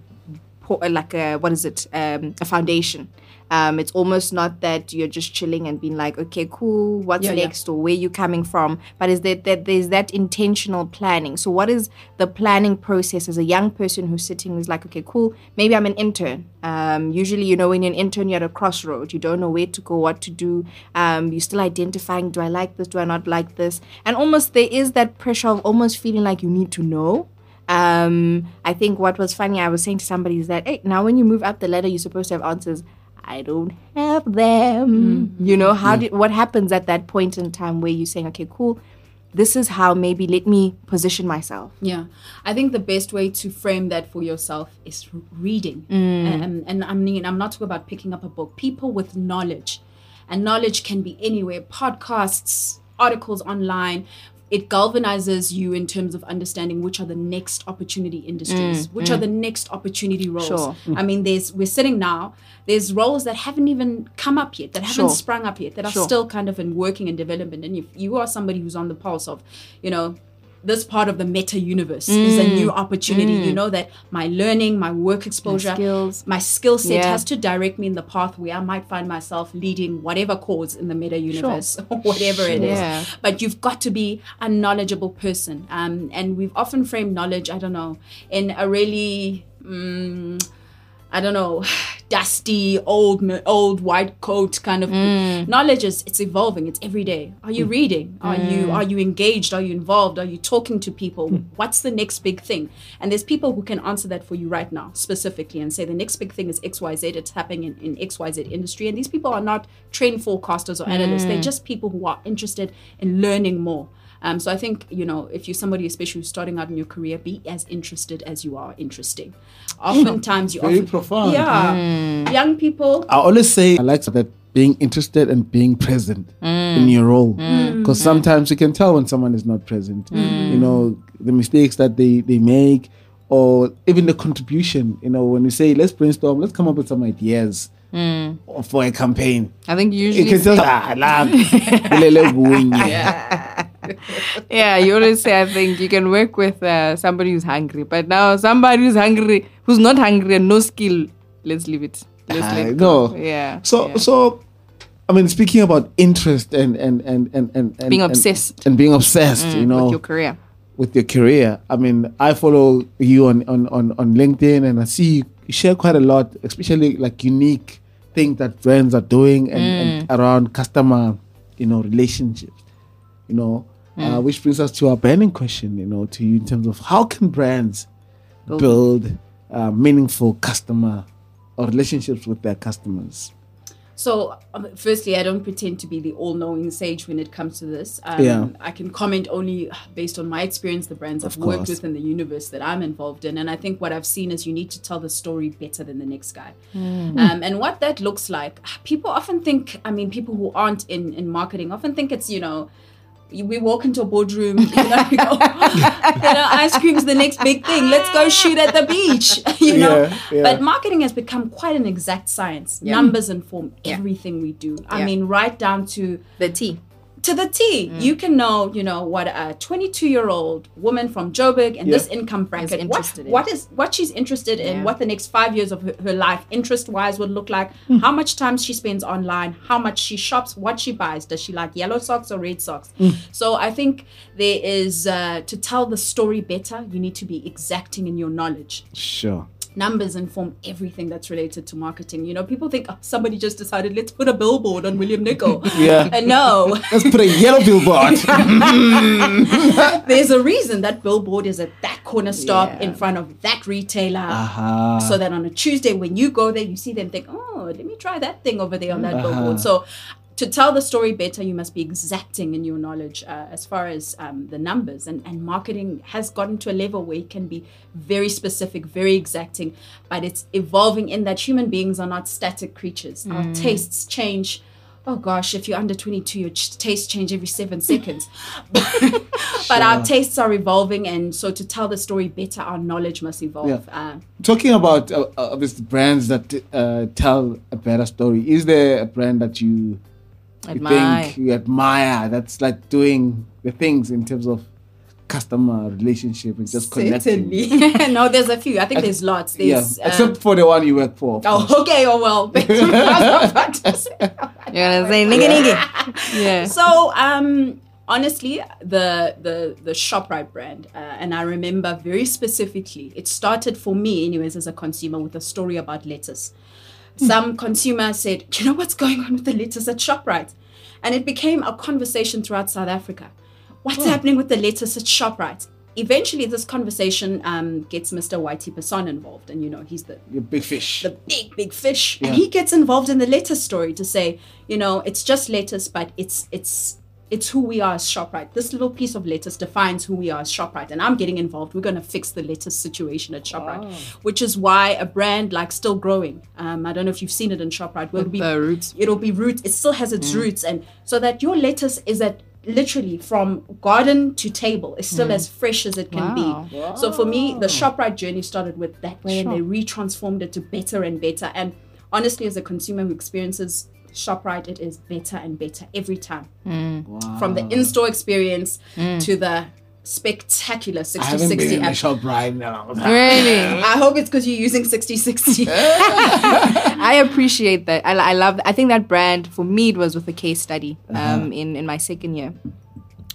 po- like a what is it? Um, a foundation. Um, it's almost not that you're just chilling and being like okay cool what's Yeah, yeah. next or where you coming from? But is that, that there's that intentional planning. So what is the planning process as a young person who's sitting who's like okay cool maybe i'm an intern. Um, usually you know when you're an intern you're at a crossroad. You don't know where to go what to do. Um, you're still identifying do i like this do i not like this? And almost there is that pressure of almost feeling like you need to know um, I think what was funny, I was saying to somebody is that, hey, now when you move up the ladder, you're supposed to have answers. I don't have them. You know, how did what happens at that point in time where you're saying, okay, cool, this is how maybe let me position myself. Yeah, I think the best way to frame that for yourself is reading. Mm. Um, and I mean, I'm not talking about picking up a book. People with knowledge, and knowledge can be anywhere podcasts, articles online. It galvanizes you in terms of understanding which are the next opportunity industries, which are the next opportunity roles. Mm, Sure. I mean, there's we're sitting now. There's roles that haven't even come up yet, that haven't Sure. sprung up yet, that are Sure. still kind of in working and development. And if you are somebody who's on the pulse of, you know, this part of the meta universe is a new opportunity. You know that my learning, my work exposure, skills. my skill set Yeah. has to direct me in the path where I might find myself leading whatever cause in the meta universe, or whatever it is. Yeah. But you've got to be a knowledgeable person. Um, and we've often framed knowledge, I don't know, in a really, mm, I don't know, dusty, old, old white coat kind of mm. knowledge. Is it's evolving. It's every day. Are you mm. reading? Are you mm. are you engaged? Are you involved? Are you talking to people? Hmm. What's the next big thing? And there's people who can answer that for you right now, specifically, and say the next big thing is X Y Z. It's happening in, in X Y Z industry, and these people are not trained forecasters or analysts. They're just people who are interested in learning more. Um, so I think you know if you're somebody especially who's starting out in your career, be as interested as you are interesting. Hmm. Oftentimes you are Very often, profound. yeah, hmm. young people. I always say I like that being interested and being present hmm. in your role because sometimes you can tell when someone is not present. You know the mistakes that they they make, or even the contribution. You know when you say let's brainstorm, let's come up with some ideas for a campaign. I think You usually can tell. "Ah, la, bulele bunye." Yeah, you always say I think you can work with uh, somebody who's hungry, but now somebody who's hungry, who's not hungry and no skill, let's leave it. Let's I let know. go. Yeah. So yeah. so, I mean, speaking about interest and and and and and, and Being obsessed. and, being obsessed, you know, with your career. with your career. I mean, I follow you on, on, on, on LinkedIn and I see you share quite a lot, especially like unique things that brands are doing and, and around customer, you know, relationships, you know, uh, which brings us to our burning question, you know, to you in terms of how can brands build, uh, meaningful customer or relationships with their customers? So, um, firstly, I don't pretend to be the all-knowing sage when it comes to this. Um, Yeah. I can comment only based on my experience, the brands Of I've worked with, and the universe that I'm involved in. And I think what I've seen is you need to tell the story better than the next guy. Um, and what that looks like, people often think. I mean, people who aren't in in marketing often think it's you know. We walk into a boardroom, you know, you know, you know, ice cream's the next big thing. Let's go shoot at the beach, you know. Yeah, yeah. But marketing has become quite an exact science. Numbers inform everything we do. I mean, right down to The T. to the T. Mm. You can know, you know, what a 22 year old woman from Joburg and Yeah. this income bracket, what, interested in. what is what she's interested in, Yeah. what the next five years of her, her life, interest wise, would look like, Hmm. how much time she spends online, how much she shops, what she buys. Does she like yellow socks or red socks? Hmm. So I think there is uh, to tell the story better. You need to be exacting in your knowledge Sure. Numbers inform everything that's related to marketing. You know, people think oh, somebody just decided let's put a billboard on William Nicol. Yeah. And no, Let's put a yellow billboard. there's a reason that billboard is at that corner stop Yeah. in front of that retailer. Aha. So that on a Tuesday when you go there, you see them think, oh, let me try that thing over there on that Uh-huh. billboard. So to tell the story better, you must be exacting in your knowledge uh, as far as um, the numbers. And, and marketing has gotten to a level where it can be very specific, very exacting, but it's evolving in that human beings are not static creatures. Our tastes change. Oh gosh, if you're under 22, your ch- tastes change every seven seconds. but our tastes are evolving, and so to tell the story better, our knowledge must evolve. Yeah. Uh, Talking about uh, uh, obviously brands that uh, tell a better story, is there a brand that you, you think you admire that's like doing the things in terms of customer relationship and just connecting? Certainly. no, there's a few. I think there's lots. Yeah, There's, um, except for the one you work for. Oh, okay. Oh, well. I was about to say. You're gonna say nigga nigga. Yeah. so, um, honestly, the the the Shoprite brand, uh, and I remember very specifically, it started for me, anyways, as a consumer, with a story about lettuce. Some consumer said, "You know what's going on with the lettuce at Shoprite," and it became a conversation throughout South Africa. What's happening with the lettuce at Shoprite? Eventually, this conversation um, gets Mr. Whitey Basson involved, and you know he's the big fish. the big big fish Yeah. and he gets involved in the lettuce story to say you know it's just lettuce but it's it's it's who we are as shoprite. This little piece of lettuce defines who we are as shoprite and i'm getting involved. We're going to fix the lettuce situation at shoprite which is why a brand like still growing. Um, i don't know if you've seen it in shoprite will be roots. it'll be roots. it still has its roots and so that your lettuce is at literally from garden to table is still as fresh as it can Wow. be so for me the shoprite journey started with that way and they retransformed it to better and better. And honestly as a consumer who experiences shoprite it is better and better every time Wow. from the in-store experience mm. to the spectacular I 60 haven't been 60 in the app. shop right now. Really? I hope it's because you're using Sixty60. I appreciate that. I, I love. I think that brand for me it was with a case study uh-huh. um, in in my second year.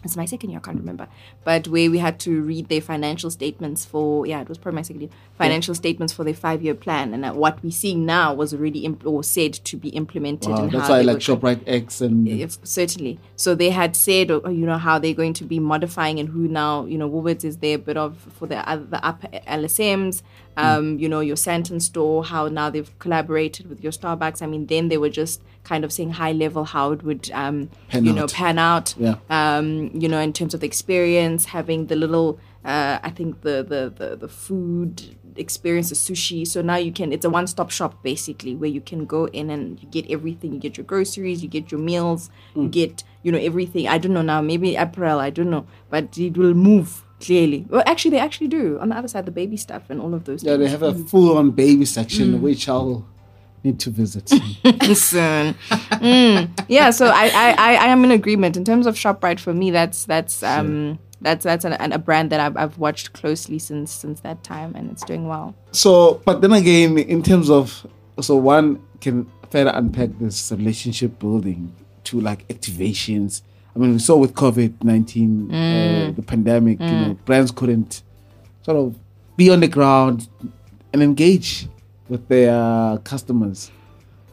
It's my second year. I can't remember, but where we had to read their financial statements for yeah, it was probably my second year. Financial statements for their five year plan, and uh, what we're seeing now was already imp- or said to be implemented. Wow, and that's how why I like ShopRite X and if, certainly. So they had said, uh, you know, how they're going to be modifying and who now, you know, Woolworths is there but of for the other the upper LSMs, um, you know, your Sandton store, how now they've collaborated with your Starbucks. I mean, then they were just kind of saying high level how it would, um, Pan you know, out. pan out. Yeah. Um, you know, in terms of the experience, having the little, uh, I think the the the, the food experience the sushi so now you can it's a one-stop shop basically where you can go in and you get everything you get your groceries you get your meals you get you know everything i don't know now maybe april i don't know but it will move clearly well actually they actually do on the other side the baby stuff and all of those yeah, they have a full on baby section Mm. which I'll need to visit. soon. Mm. Yeah, so I, I, I, am in agreement in terms of Shoprite. For me, that's that's um that's that's an, an, a brand that I've, I've watched closely since since that time, and it's doing well. So, but then again, in terms of so one can further unpack this relationship building to like activations. I mean, we saw with COVID nineteen, uh, the pandemic. You know, brands couldn't sort of be on the ground and engage with their customers.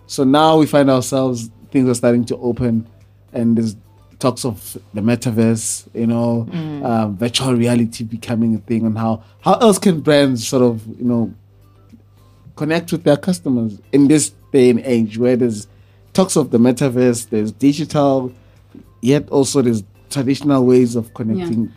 So now we find ourselves things are starting to open, and there's talks of the metaverse, you know, um, virtual reality becoming a thing, and how how else can brands sort of you know connect with their customers in this day and age where there's talks of the metaverse, there's digital, yet also there's traditional ways of connecting.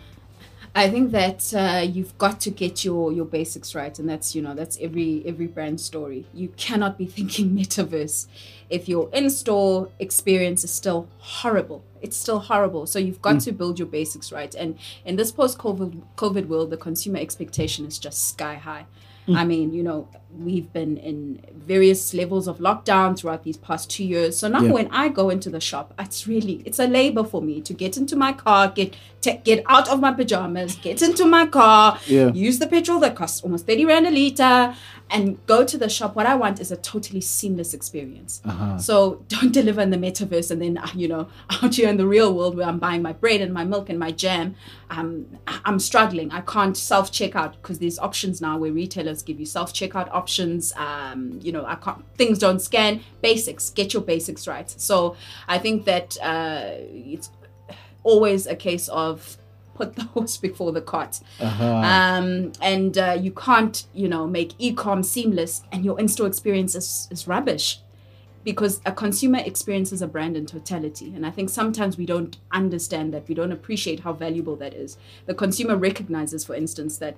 I think that uh, you've got to get your your basics right, and that's you know that's every every brand story. You cannot be thinking metaverse if your in-store experience is still horrible. It's still horrible. So you've got to build your basics right. And in this post-COVID COVID world, the consumer expectation is just sky high. I mean, you know, we've been in various levels of lockdown throughout these past two years. So now Yeah. when I go into the shop, it's really it's a labor for me to get into my car, get te- get out of my pajamas, get into my car, Yeah. use the petrol that costs almost 30 rand a liter and go to the shop. What I want is a totally seamless experience. So don't deliver in the metaverse and then, you know, out here in the real world where I'm buying my bread and my milk and my jam, um, I'm struggling. I can't self checkout because there's options now where retailers give you self checkout options. Um, you know, I can't, things don't scan. Basics, get your basics right. So I think that uh, it's always a case of put the horse before the cart. Um, and uh, you can't, you know, make e-com seamless and your in-store experience is, is rubbish because a consumer experiences a brand in totality. And I think sometimes we don't understand that. We don't appreciate how valuable that is. The consumer recognizes, for instance, that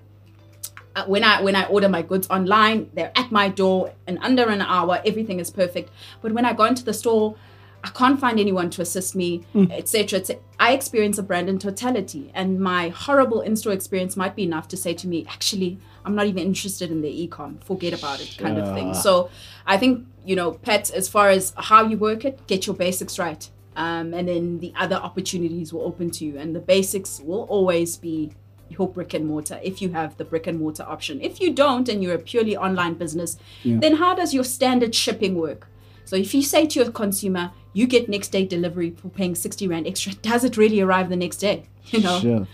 uh, when I when I order my goods online, they're at my door in under an hour. Everything is perfect. But when I go into the store, I can't find anyone to assist me, etc. etc. I experience a brand in totality, and my horrible in-store experience might be enough to say to me, actually, I'm not even interested in the e-com. Forget about it, kind of thing. So, I think you know, Pat, as far as how you work it, get your basics right, um, and then the other opportunities will open to you, and the basics will always be your brick and mortar if you have the brick and mortar option. If you don't and you're a purely online business, then how does your standard shipping work? So if you say to your consumer, you get next day delivery for paying 60 Rand extra, does it really arrive the next day? You know? Sure.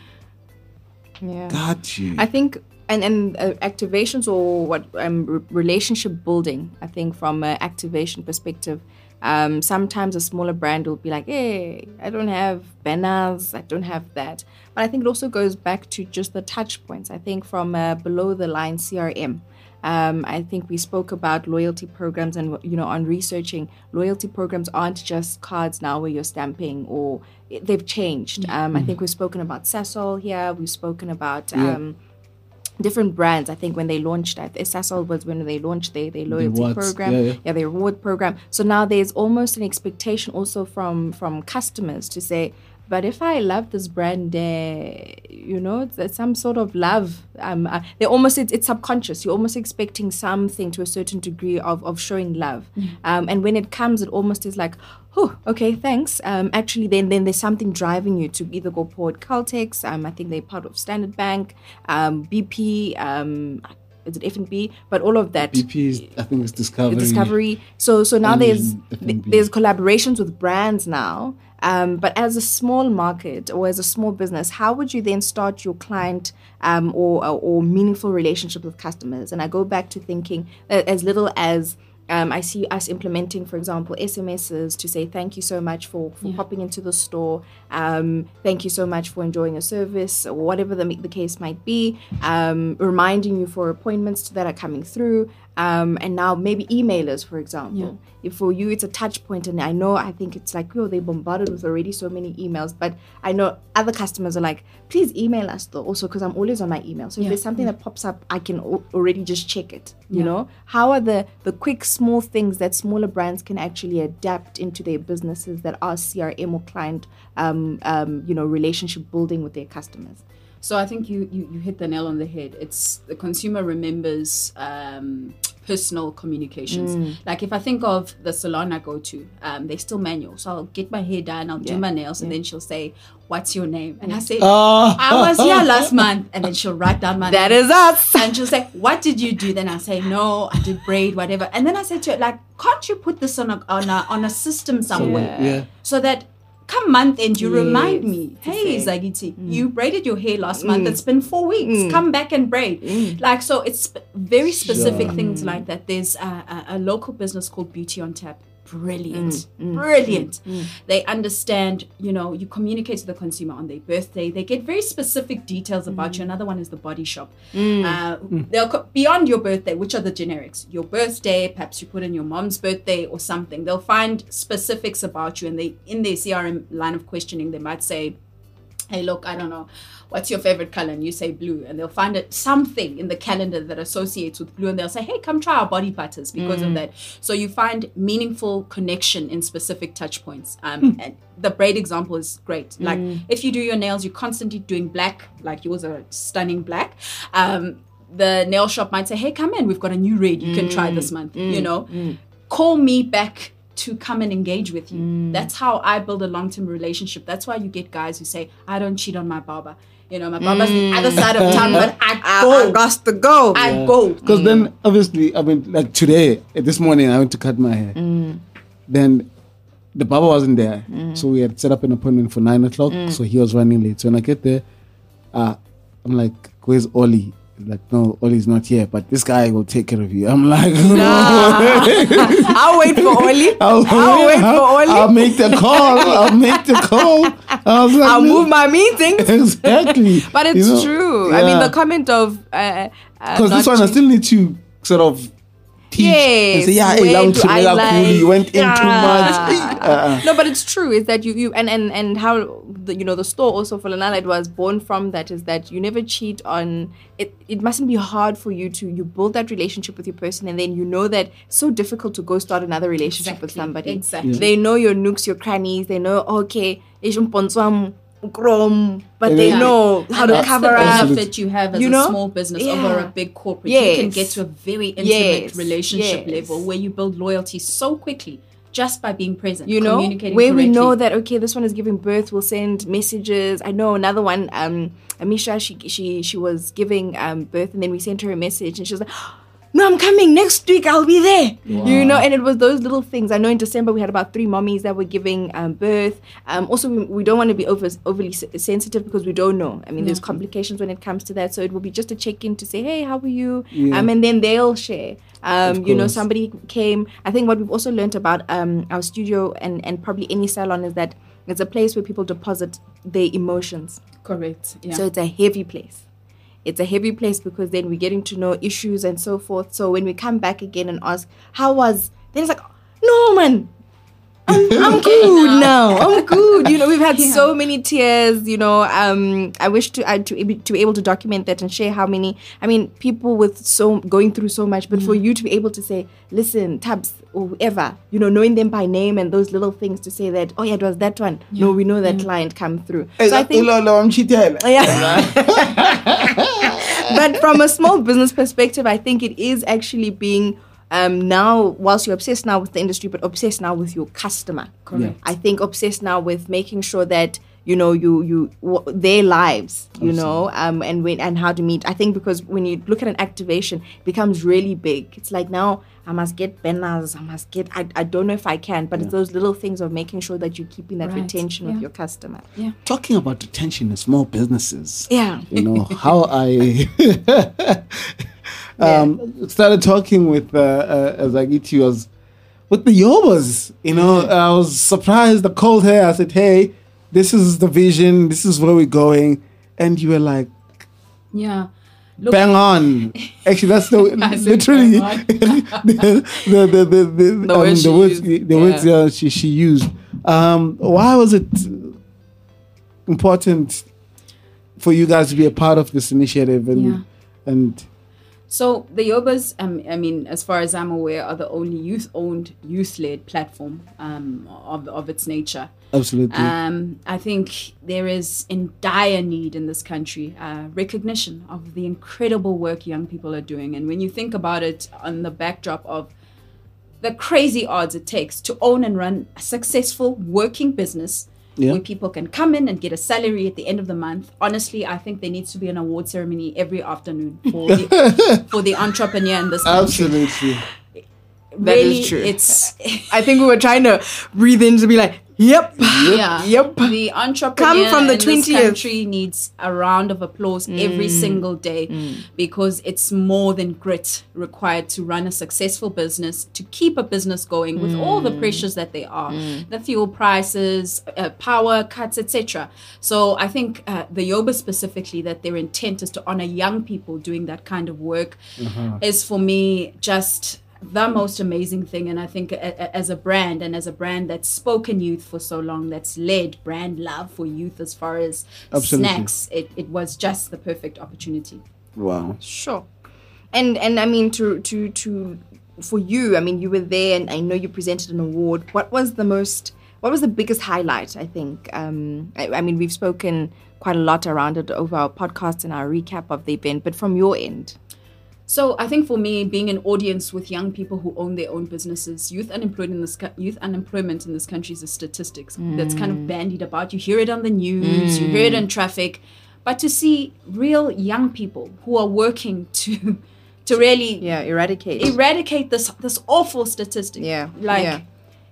Yeah. Got you. I think and and uh, activations or what um, re- relationship building. I think from an activation perspective, um, sometimes a smaller brand will be like, "Hey, I don't have banners, I don't have that." But I think it also goes back to just the touch points. I think from uh, below the line CRM. Um, I think we spoke about loyalty programs, and you know, on researching, loyalty programs aren't just cards now where you're stamping, or they've changed. Um, I think we've spoken about Cecil here. We've spoken about um, different brands. I think when they launched, I th- Sasol was when they launched their, their loyalty rewards, program, yeah, yeah. their reward program. So now there's almost an expectation also from from customers to say, but if I love this brand, uh, you know, it's, it's some sort of love. Um, uh, they almost it's, it's subconscious. You're almost expecting something to a certain degree of of showing love. Um, and when it comes, it almost is like, oh, okay, thanks. Um, actually, then then there's something driving you to either go forward Caltex. Um, I think they're part of Standard Bank, um, BP. Um, is it FNB? But all of that. BP is, I think it's Discovery. Discovery. So so now there's FNB. there's collaborations with brands now. Um, but as a small market or as a small business, how would you then start your client um, or, or meaningful relationship with customers? And I go back to thinking that as little as um, I see us implementing, for example, SMSs to say thank you so much for, for popping into the store. Um, thank you so much for enjoying a service or whatever the, the case might be. Um, reminding you for appointments that are coming through. Um, and now maybe emailers, for example. If for you it's a touch point, and I know I think it's like, oh, they bombarded with already so many emails, but I know other customers are like, please email us though, also because I'm always on my email. So if Yeah. there's something that pops up, I can al- already just check it. You Yeah. know, how are the the quick small things that smaller brands can actually adapt into their businesses that are CRM or client, um, um, you know, relationship building with their customers? So I think you, you you hit the nail on the head. It's the consumer remembers um, personal communications. Mm. Like if I think of the salon I go to, um, they're still manual. So I'll get my hair done, I'll Yeah. do my nails, and then she'll say, "What's your name?" And I say, Ah. "I was here last month," and then she'll write down my That name. is us. And she'll say, "What did you do?" Then I say, "No, I did braid, whatever." And then I said to her, "Like, can't you put this on a on a on a system somewhere?" Yeah. so that come month end you remind me. Hey zagiti mm. you braided your hair last month. Mm. It's been four weeks. Mm. Come back and braid. Like so it's very specific Sure. things like that. There's a, a, a local business called beauty on tap brilliant mm, mm, brilliant. Mm, they understand you know you communicate to the consumer on their birthday. They get very specific details about you. Another one is the body shop. Uh, they'll co- beyond your birthday which are the generics? Your birthday perhaps you put in your mom's birthday or something. They'll find specifics about you and they in their crm line of questioning they might say hey look i don't know what's your favorite color? And you say blue. And they'll find it something in the calendar that associates with blue. And they'll say hey come try our body butters because of mm. that. So you find meaningful connection in specific touch points. Um, hmm. and the braid example is great. Like mm. if you do your nails you're constantly doing black like yours are stunning black. Um, the nail shop might say hey come in. We've got a new red you can try mm. this month you know? Call me back to come and engage with you. That's how I build a long term relationship. That's why you get guys who say, I don't cheat on my barber. You know, my barber's the other side of town, but I I, go. I got to go. I go. Because then, obviously, I mean, like today, uh, this morning, I went to cut my hair. Then the barber wasn't there. So we had set up an appointment for nine o'clock. So he was running late. So when I get there, uh, I'm like, where's Ollie? Like, no, Ollie's not here, but this guy will take care of you. I'm like, no. I'll wait for Oli. I'll, I'll wait for Oli. I'll make the call. I'll make the call. I was like, I'll move my meetings. exactly. But it's You know? true. I mean, the comment of uh, Because uh, this one, I still need to sort of teach and say, Yes, yeah, hey, where long do to I make you like- went in too much. Uh-uh. no, but it's true. Is that you you and and and how the, you know the store also for Lanala it was born from that is that you never cheat on it. It mustn't be hard for you to you build that relationship with your person and then you know that it's so difficult to go start another relationship with somebody. exactly. They know your nooks, your crannies. They know oh, okay, ish umponswam, ukrom, but they then- know how And to cover the up. benefit you have as You a know? small business Yeah. over a big corporate. You can get to a very intimate Yes, relationship yes. level where you build loyalty so quickly just by being present. you know communicating where we know that okay this one is giving birth we'll send messages i know another one um amisha she she she was giving um birth and then we sent her a message and she was like no i'm coming. Next week i'll be there. You know and it was those little things. I know in december we had about three mommies that were giving um, birth. Um also we, we don't want to be over overly sensitive because we don't know. I mean there's complications when it comes to that. So it will be just a check-in to say hey how are you? Yeah. um and then they'll share. Um you know somebody came. I think what we've also learned about um our studio and and probably any salon is that it's a place where people deposit their emotions. Correct. Yeah. so it's a heavy place it's a heavy place because then we're getting to know issues and so forth so when we come back again and ask how was then it's like no man I'm, I'm good now. I'm good. You know, we've had Yeah. so many tears. You know, um, I wish to uh, to be, to be able to document that and share how many. I mean, people with so going through so much, but for you to be able to say, "Listen, Tabs or whoever," you know, knowing them by name and those little things to say that, "Oh yeah, it was that one." No, we know that client come through. Hey, so I think I'm cheating. yeah. but from a small business perspective, I think it is actually being um, now whilst you're obsessed now with the industry, but obsessed now with your customer. Correct. I think obsessed now with making sure that you know you you w- their lives you know um and when and how to meet i think because when you look at an activation it becomes really big it's like now i must get banners i must get i, I don't know if i can but it's those little things of making sure that you're keeping that Right. retention Yeah. with your customer Talking about retention in small businesses. yeah you know how I um, started talking with uh, uh, Zagiti was with the Yobas. You know, I was surprised. I called her. I said, "Hey, this is the vision. This is where we're going." And you were like, Yeah. Look, "Bang on!" Actually, that's the literally the the the the, the, The um, words the she words used. the words Yeah. uh, she she used. Um, why was it important for you guys to be a part of this initiative and Yeah. and So the Yobas, um, I mean, as far as I'm aware, are the only youth-owned, youth-led platform um, of, of its nature. Absolutely Um, I think there is in dire need in this country uh, recognition of the incredible work young people are doing. And when you think about it on the backdrop of the crazy odds it takes to own and run a successful working business Yeah. where people can come in and get a salary at the end of the month. Honestly, I think there needs to be an award ceremony every afternoon for the, for the entrepreneur in this country. absolutely That is really, true. it's i think we were trying to breathe in to be like yep. Yeah. Yep. The entrepreneur from the in this country needs a round of applause mm. every single day mm. because it's more than grit required to run a successful business, to keep a business going with all the mm. pressures that there are, the fuel prices, uh, power cuts, etc. So I think uh, the Yoba specifically that their intent is to honor young people doing that kind of work mm-hmm. is for me just the most amazing thing and i think a, a- as a brand and as a brand that's spoken youth for so long that's led brand love for youth as far as Absolutely. snacks it, it was just the perfect opportunity wow Sure. And and I mean to to to for you, I mean you were there and I know you presented an award. What was the most what was the biggest highlight, I think? Um I, I mean we've spoken quite a lot around it over our podcast and our recap of the event, but from your end. So I think for me, being an audience with young people who own their own businesses, youth unemployed in this youth unemployment in this country is a statistics that's kind of bandied about. You hear it on the news, you hear it in traffic, but to see real young people who are working to to really Yeah, eradicate. eradicate this this awful statistic. Yeah, like yeah.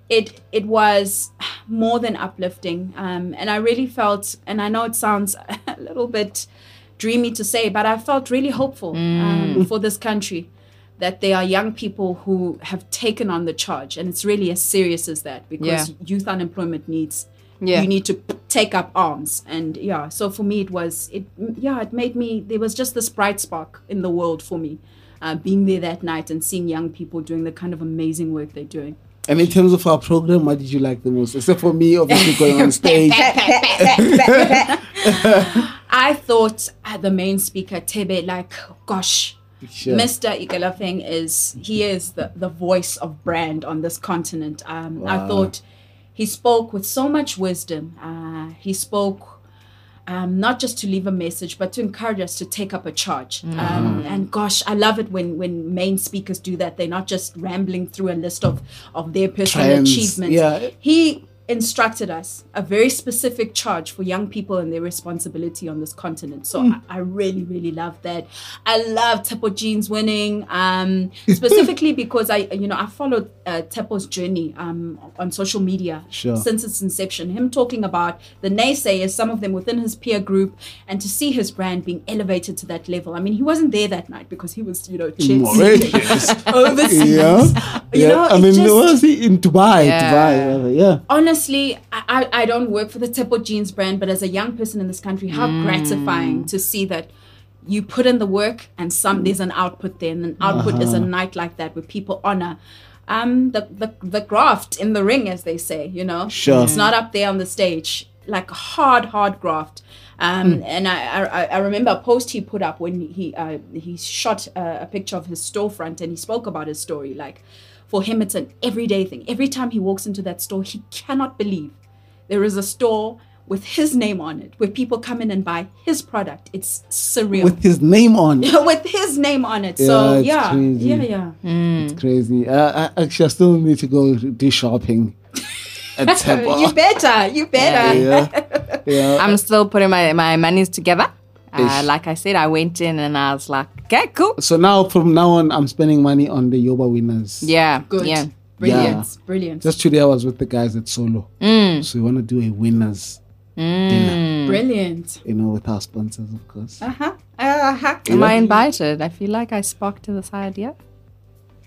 it it was more than uplifting, um, and I really felt, and I know it sounds a little bit dreamy to say, but I felt really hopeful Mm. um, for this country that there are young people who have taken on the charge, and it's really as serious as that because Yeah. youth unemployment needs. Yeah. You need to take up arms, and yeah. So for me, it was it. Yeah, it made me. There was just this bright spark in the world for me, uh, being there that night and seeing young people doing the kind of amazing work they're doing. and in terms of our program what did you like the most except for me obviously going on stage I thought uh, the main speaker Thebe, like, gosh, Sure. Mr. Ikalafeng is he is the, the voice of brand on this continent. Um, I thought he spoke with so much wisdom. Uh, he spoke um, not just to leave a message, but to encourage us to take up a charge. Um, and gosh, I love it when when main speakers do that. They're not just rambling through a list of of their personal Trends, achievements. yeah. He instructed us a very specific charge for young people and their responsibility on this continent. So I, I really, really love that. I love Tepo Jeans winning, um, specifically because I, you know, I followed uh, Tepo's journey um, on social media Sure. since its inception. Him talking about the naysayers, some of them within his peer group, and to see his brand being elevated to that level. I mean, he wasn't there that night because he was, you know, jet Mauritius. overseas. yeah You yeah know, I mean just- was he in Dubai Yeah. Dubai yeah honestly, I, I I don't work for the Tepo Jeans brand, but as a young person in this country, how gratifying to see that you put in the work and some there's an output there, and an output is a night like that where people honor um the, the the graft in the ring, as they say. You know, Sure. it's not up there on the stage like hard hard graft. Um, and I, I I remember a post he put up when he uh, he shot a, a picture of his storefront and he spoke about his story like for him it's an everyday thing every time he walks into that store he cannot believe there is a store with his name on it, where people come in and buy his product. It's surreal. With his name on. it. With his name on it. Yeah, so it's yeah, crazy. yeah, yeah. It's crazy. Uh, I, actually, I still need to go do shopping at You better, you better. yeah. yeah. I'm still putting my, my monies together. Uh, like I said, I went in and I was like, okay, cool. So now, from now on, I'm spending money on the Yoba winners. Yeah. Good. Yeah. Brilliant. Brilliant. Just today, I was with the guys at Solo. Mm. So we want to do a winners dinner, Brilliant. you know, with our sponsors, of course. Uh-huh. Uh-huh. Am I invited? I feel like I sparked this idea.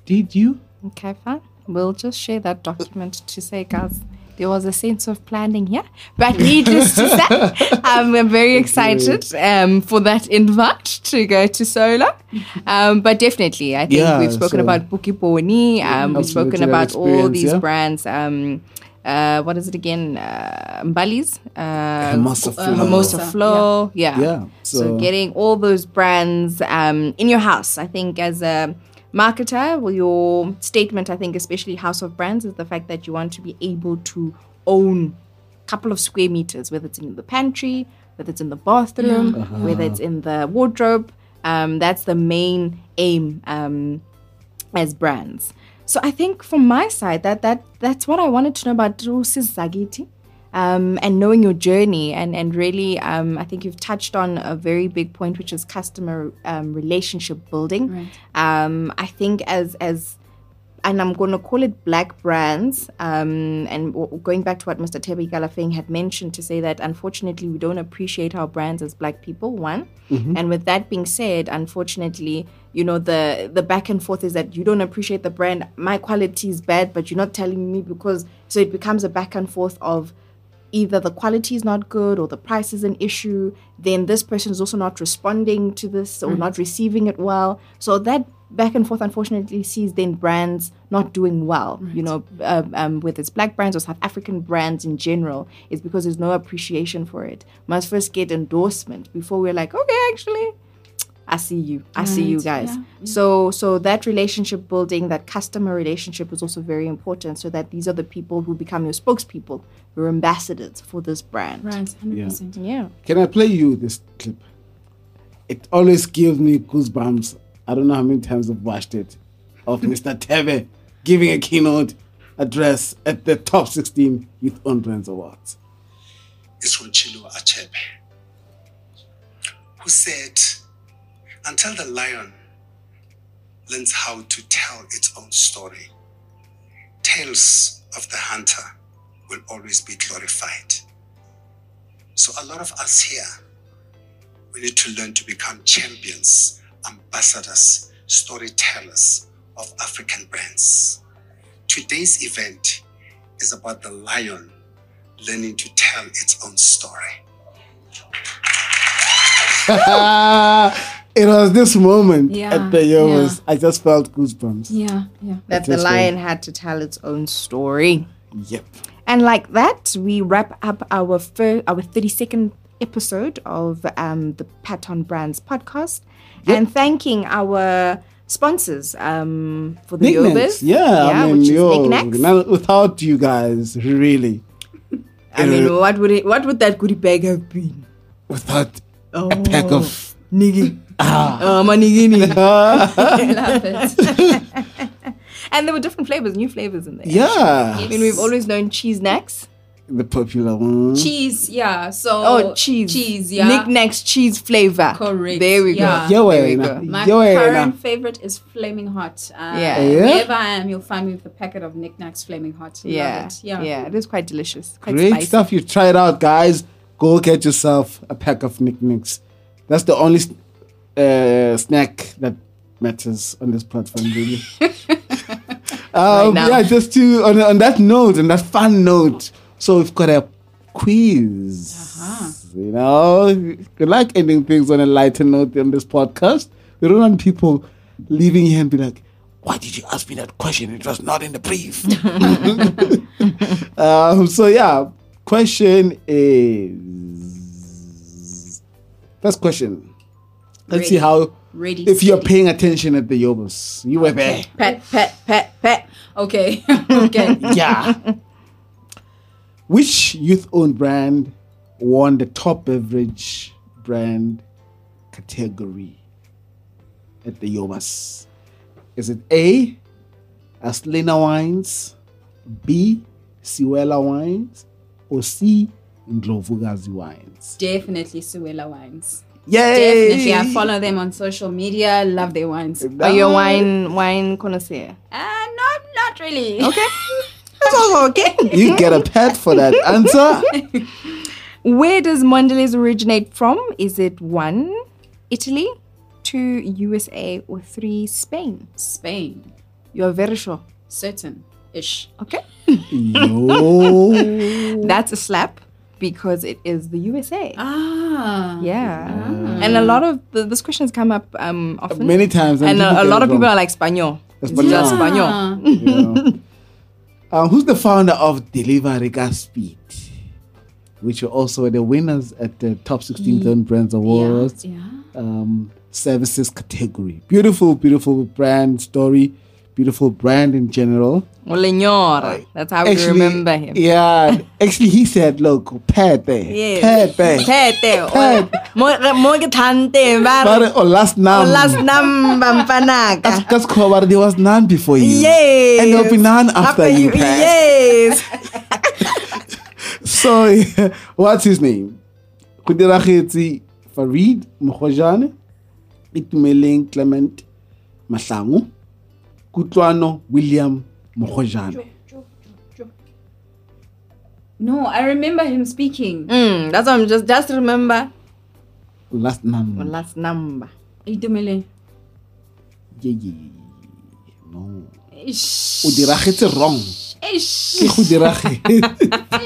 Did you? Okay, fine. We'll just share that document to say, guys, there was a sense of planning here. But needless to say, um, I'm very excited um, for that invite to go to Solar. Um, but definitely, I think Yeah, we've spoken so- about Buki Poni. Um, we've spoken about all these yeah. brands. Um, uh, what is it again? Uh, Mbali's. Uh, Hermosa uh, Flow. Hermosa Hermosa, Flow. Yeah. Yeah, So, so- getting all those brands um, in your house, I think, as a marketer, well, your statement, I think, especially House of Brands, is the fact that you want to be able to own a couple of square meters, whether it's in the pantry, whether it's in the bathroom, whether it's in the wardrobe. Um, that's the main aim um, as brands. So I think from my side that that that's what I wanted to know about Drusis Zagiti. Um, and knowing your journey and and really um, I think you've touched on a very big point which is customer um, relationship building. Um, I think as as and I'm going to call it black brands. Um, and w- going back to what Mr. Thebe Ikalafeng had mentioned to say that unfortunately we don't appreciate our brands as black people. One, and with that being said, unfortunately, you know the the back and forth is that you don't appreciate the brand. My quality is bad, but you're not telling me because so it becomes a back and forth of either the quality is not good or the price is an issue, then this person is also not responding to this or not receiving it well. So that back and forth, unfortunately, sees then brands not doing well. You know, um, um, whether it's black brands or South African brands in general, is because there's no appreciation for it. Must first get endorsement before we're like, okay, actually. I see you. I see you guys. yeah, So so that relationship building, that customer relationship is also very important so that these are the people who become your spokespeople, your ambassadors for this brand. Right. 100%. Yeah. Can I play you this clip? It always gives me goosebumps. I don't know how many times I've watched it. Of Mr. Thebe giving a keynote address at the top 16 Youth on Brands Awards. is from Chinua Achebe, who said, Until the lion learns how to tell its own story, tales of the hunter will always be glorified. So, a lot of us here, we need to learn to become champions, ambassadors, storytellers of African brands. Today's event is about the lion learning to tell its own story. it was this moment Yeah, at the Yobas. I just felt goosebumps. Yeah. Yeah. That the Just lion had to tell its own story. Yep. And like that, we wrap up our fir- our 32nd episode of um, the Pat on Brands podcast. And thanking our sponsors um, for the NikNaks. Yobas. Yeah, I mean, which is yo, NikNaks. now, without you guys, really, I mean, what would it? What would that goodie bag have been? without a pack of Niggy. Ah, my niggy. niggy. I love it. And there were different flavors, new flavors in there. yeah, I mean, we've always known cheese snacks. the popular one. cheese. Yeah. So. Oh, cheese. Cheese. Yeah. NikNaks cheese flavor. Correct, There we yeah. go. Yo, there we go. My Yo, current Elena. favorite is Flaming Hot. Uh, Yeah. Yeah? Wherever I am, you'll find me with a packet of NikNaks Flaming Hot. Love Yeah. it. Yeah. Yeah. It is quite delicious. Quite Great spicy. stuff. You try it out, guys. Go get yourself a pack of NikNaks. That's the only uh, snack that matters on this platform, really. um, now. yeah, just to on, on that note, on that fun note. So we've got a quiz. You know, we like ending things on a lighter note on this podcast. We don't want people leaving here and be like, "Why did you ask me that question? It was not in the brief." um, so yeah, question is first question. Let's see how Ready. if you're paying attention at the Yobas. You were there. Pet, pet, pet, pet. Okay. okay. Yeah. Which youth-owned brand won the top beverage brand category at the Yobas? Is it A, Aslina Wines, B, Siwela Wines, or C, Ndlovukazi Wines? Definitely Siwela Wines. Yeah, Definitely. I follow them on social media. Love their wines. Are you a wine wine connoisseur? Uh, not, not really. Okay. That's also okay. You get a pet for that answer. Where does Mondelez originate from? Is it one, Italy, two, USA, or three, Spain? Spain. You're very sure. Certain. Ish. Okay. Yo. That's a slap because it is the USA. Ah. Yeah. And a lot of the, this question has come up um, often. Many times. and people a, a lot of people wrong. are like Spaniel. It's Espanol. just Spaniel. Ah. Yeah. Uh, who's the founder of Delivery Gas Speed? Which are also the winners at the Top 16 Zone Brands Awards Yeah. um, services category. Beautiful, beautiful brand story, beautiful brand in general. Oleñor. That's how we remember him. Yeah, actually, he said, "Look, pete, Yes. pete, Pete. Mo mo ke thante ba re, but or oh, last now, o oh, last number mpanaka. That's because there was none before you. Yes. And there'll be none after, you. Pat. Yes. So, what's his name? Go diragetse Farid Mokgojane, Itumeleng Clement Mahlangu, Kutlwano William Mokgojane. No, I remember him speaking. Mm, that's what I'm just just remember Last number. last number. Itumele. Yeah, yeah, yeah. No. Ish. O diragetse wrong. Ish. Ke go diragetse.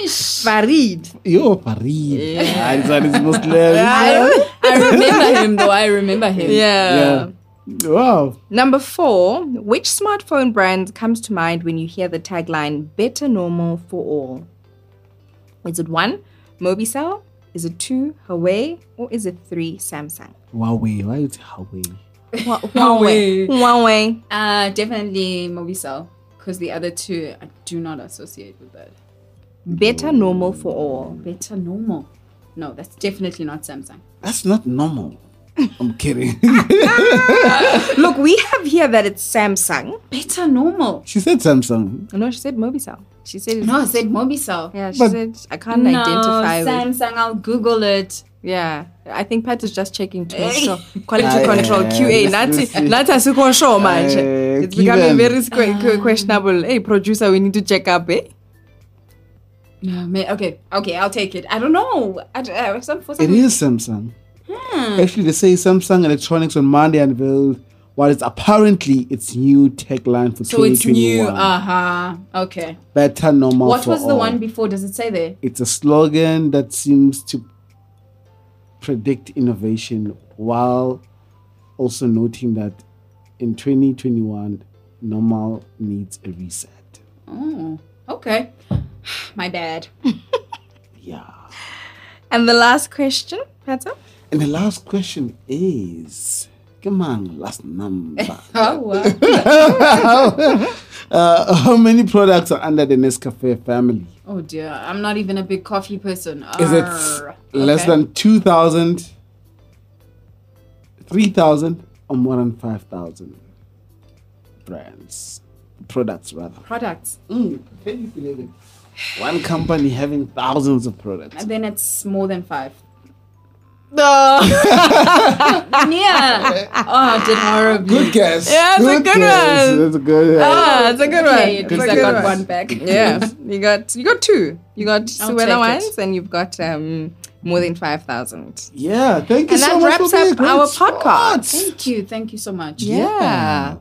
Ish. Farid. Yo, Farid. Ah, this Muslim. I, I remember him though. I remember him. Yeah. Yeah. Wow. Number four, which smartphone brand comes to mind when you hear the tagline "Better Normal for All"? Is it one, Mobicel? Is it two, Huawei? Or is it three, Samsung? Huawei. Why you say Huawei? Hua- Huawei. Huawei. Uh, definitely Mobicel. Because the other two, I do not associate with that. Better Normal for All. Better normal. No, that's definitely not Samsung. That's not normal. I'm kidding. Look, we have here that it's Samsung. Better normal. she said Samsung. No, she said Mobicel. She said No, I said Mobicel. Yeah, she But- said I can't no, identify with. Samsung. I'll Google it. Yeah, I think Pat is just checking to ensure Aye, quality aye, control aye, QA. let's- Nathi let's see. nathi asikho sure manje. Aye, It's becoming very sque- que- questionable. Hey, producer, we need to check up. Eh? No, man, okay, okay, I'll take it. I don't know. I, d- uh, some, for some It is Samsung. Actually, they say Samsung Electronics on Monday unveiled what is apparently its new tagline for So it's 2021. new. Uh huh. Okay. Better normal What was the one before? Does it say there? It's a slogan that seems to predict innovation while also noting that in 2021, normal needs a reset. Oh, okay. My bad. Yeah. And the last question, Pata? And the last question is come on, last number. Oh, wow. uh, how many products are under the Nescafe family? oh dear. I'm not even a big coffee person. Is it Arr. less Okay. than 2,000, 3,000, or more than 5,000 brands? Products, rather. products? Mm, can you believe it? One company having thousands of products. And then it's more than five. No. Yeah. Oh, I did horribly. Good guess. Yeah, it's a good guess. one. That's a good ah, it's a good one. Okay, at It's least a I got one. one back. Yeah, you got you got two. You got I'll Suela take wines it. and you've got um more than five thousand. Yeah, thank you And so that much wraps for being up a great our sport. podcast. Thank you. Thank you so much. Yeah.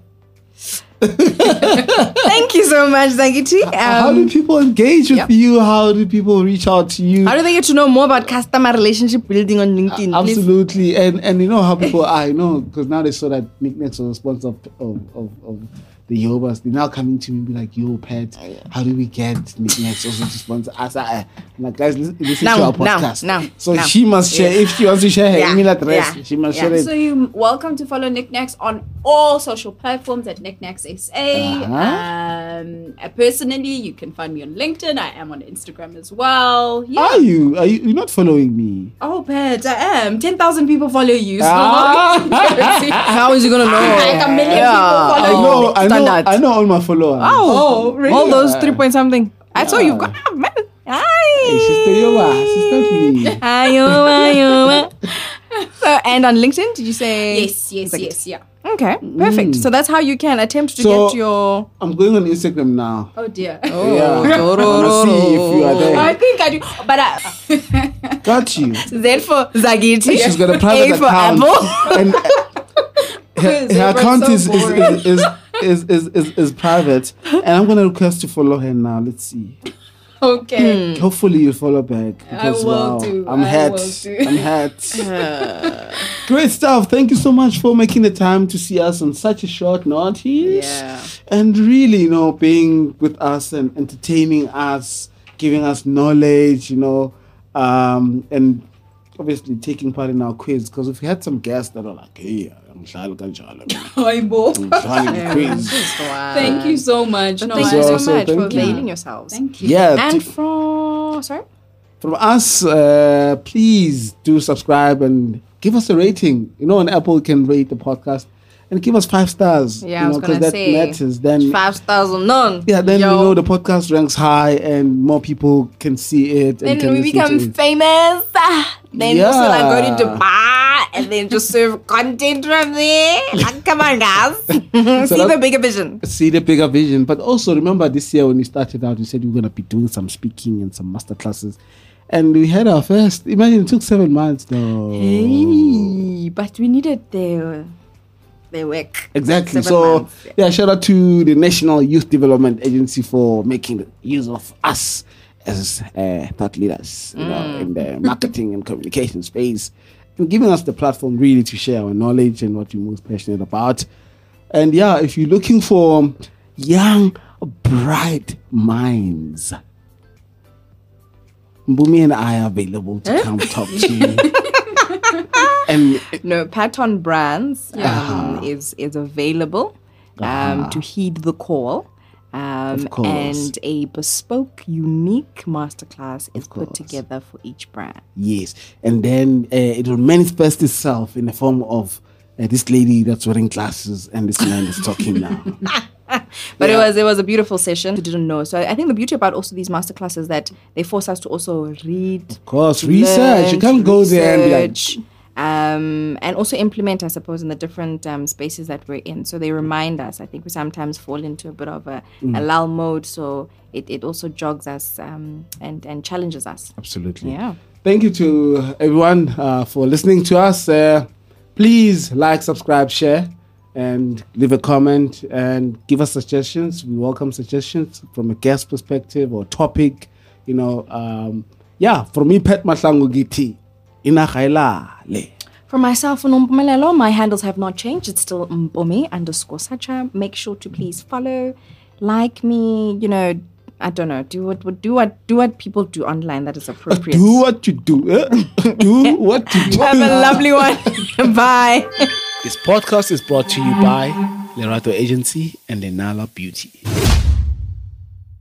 Thank you so much, Zangiti. How do Um, people engage with yep. you? How do people reach out to you? how do they get to know more about customer relationship building on LinkedIn? Please. Absolutely, and and you know how people are, you know, because now they saw that NikNaks was a sponsor of, of, of, of the Yobas, they're now coming to me and be like, yo, Pat, how do we get NikNaks also to sponsor us? I, I'm like, guys, listen, listen Now, to our now, podcast. now, so now. she must share, if she wants to share her Yeah, email address, yeah, she must yeah. share it. So you're welcome to follow NikNaks on all social platforms at NikNaks SA. Uh-huh. Um, uh, personally, you can find me on LinkedIn. I am on Instagram as well. Yeah. Are you? Are you? You're not following me? Oh, Pat, I am. 10,000 people follow you. So Ah. How is he gonna know? Like a million Yeah. people I know, you. I know, Standard. I know all my followers. Oh, Oh, really? all those three point something. I saw you've got ah, man. Hey, she's the Yoba. She's not me. Ayoba, ayoba. So, and on LinkedIn, did you say? Yes, yes, Like- yes, yeah. Okay, perfect. So that's how you can attempt to So- get your. I'm going on Instagram now. Oh, dear. Yeah. I see if you are there. I think I do. But I, Got you. Z for Zagiti. She's got a private A for account. Apple. and uh, her, her account so is, is, boring. is, is, is, is, is private. And I'm going to request to follow her now. Let's see. okay. Hopefully you follow back. I Because, will wow, do. I'm I hurt. will do. I'm hurt. Great stuff. Thank you so much for making the time to see us on such a short notice. Yeah. And really, you know, being with us and entertaining us, giving us knowledge, you know, um, and obviously taking part in our quiz. Because if we had some guests that are like, hey, I'm Shal Kanjala, Aibo. I'm trying the quiz. Thank you so much. No, Thank I- you so So- so much for thank you. availing yourselves. Thank you. Yeah. And t- from sorry. from us, uh, please do subscribe and give us a rating. You know, on Apple, you can rate the podcast and give us five stars. Yeah, you I was know, gonna that say matters. Then five stars or none. Yeah, then Yo. you know the podcast ranks high and more people can see it. And Then can we listen become to it. famous. Then also like go Yeah. to Dubai and then just serve content from there. Like, come on, guys. See that- the bigger vision. see the bigger vision. But also remember this year when we started out, we said we were gonna be doing some speaking and some master classes. And we had our first. Imagine it took seven months though. Hey, but we needed the the work. Exactly. So months, yeah. yeah. shout out to the National Youth Development Agency for making use of us as uh, thought leaders, you Mm. know, in the marketing and communication space, and giving us the platform really to share our knowledge and what we're most passionate about. And yeah, if you're looking for young, bright minds, Mbumi and I are available to come talk to you. and No, Pat on Brands Uh-huh. um, is is available um, to heed the call. Um, and a bespoke, unique masterclass is put together for each brand. Yes, and then uh, it will manifest itself in the form of uh, this lady that's wearing glasses and this man is talking now. But it was it was a beautiful session. Who didn't know? So I, think the beauty about also these masterclasses is that they force us to also read, Of course, research. You can't go there and be like, research, um, and also implement, I suppose, in the different um, spaces that we're in. So they remind us. I think we sometimes fall into a bit of a, Mm. a lull mode. So it, it also jogs us um, and and challenges us. absolutely. Yeah. Thank you to everyone uh, for listening to us. Uh, please like, subscribe, share, and leave a comment and give us suggestions. We welcome suggestions from a guest perspective or topic. You know, um, yeah. For me, Pet Mahlangu Giti, Inagailale. For myself, and Unompumelelo, my handles have not changed. It's still Mbomi underscore Sacha. Make sure to please follow, like me. You know, I don't know. Do what do what do what people do online that is appropriate. Do what you do. eh? do what you do. Have a lovely one. Bye. This podcast is brought to you by Lerato Agency and Lenala Beauty.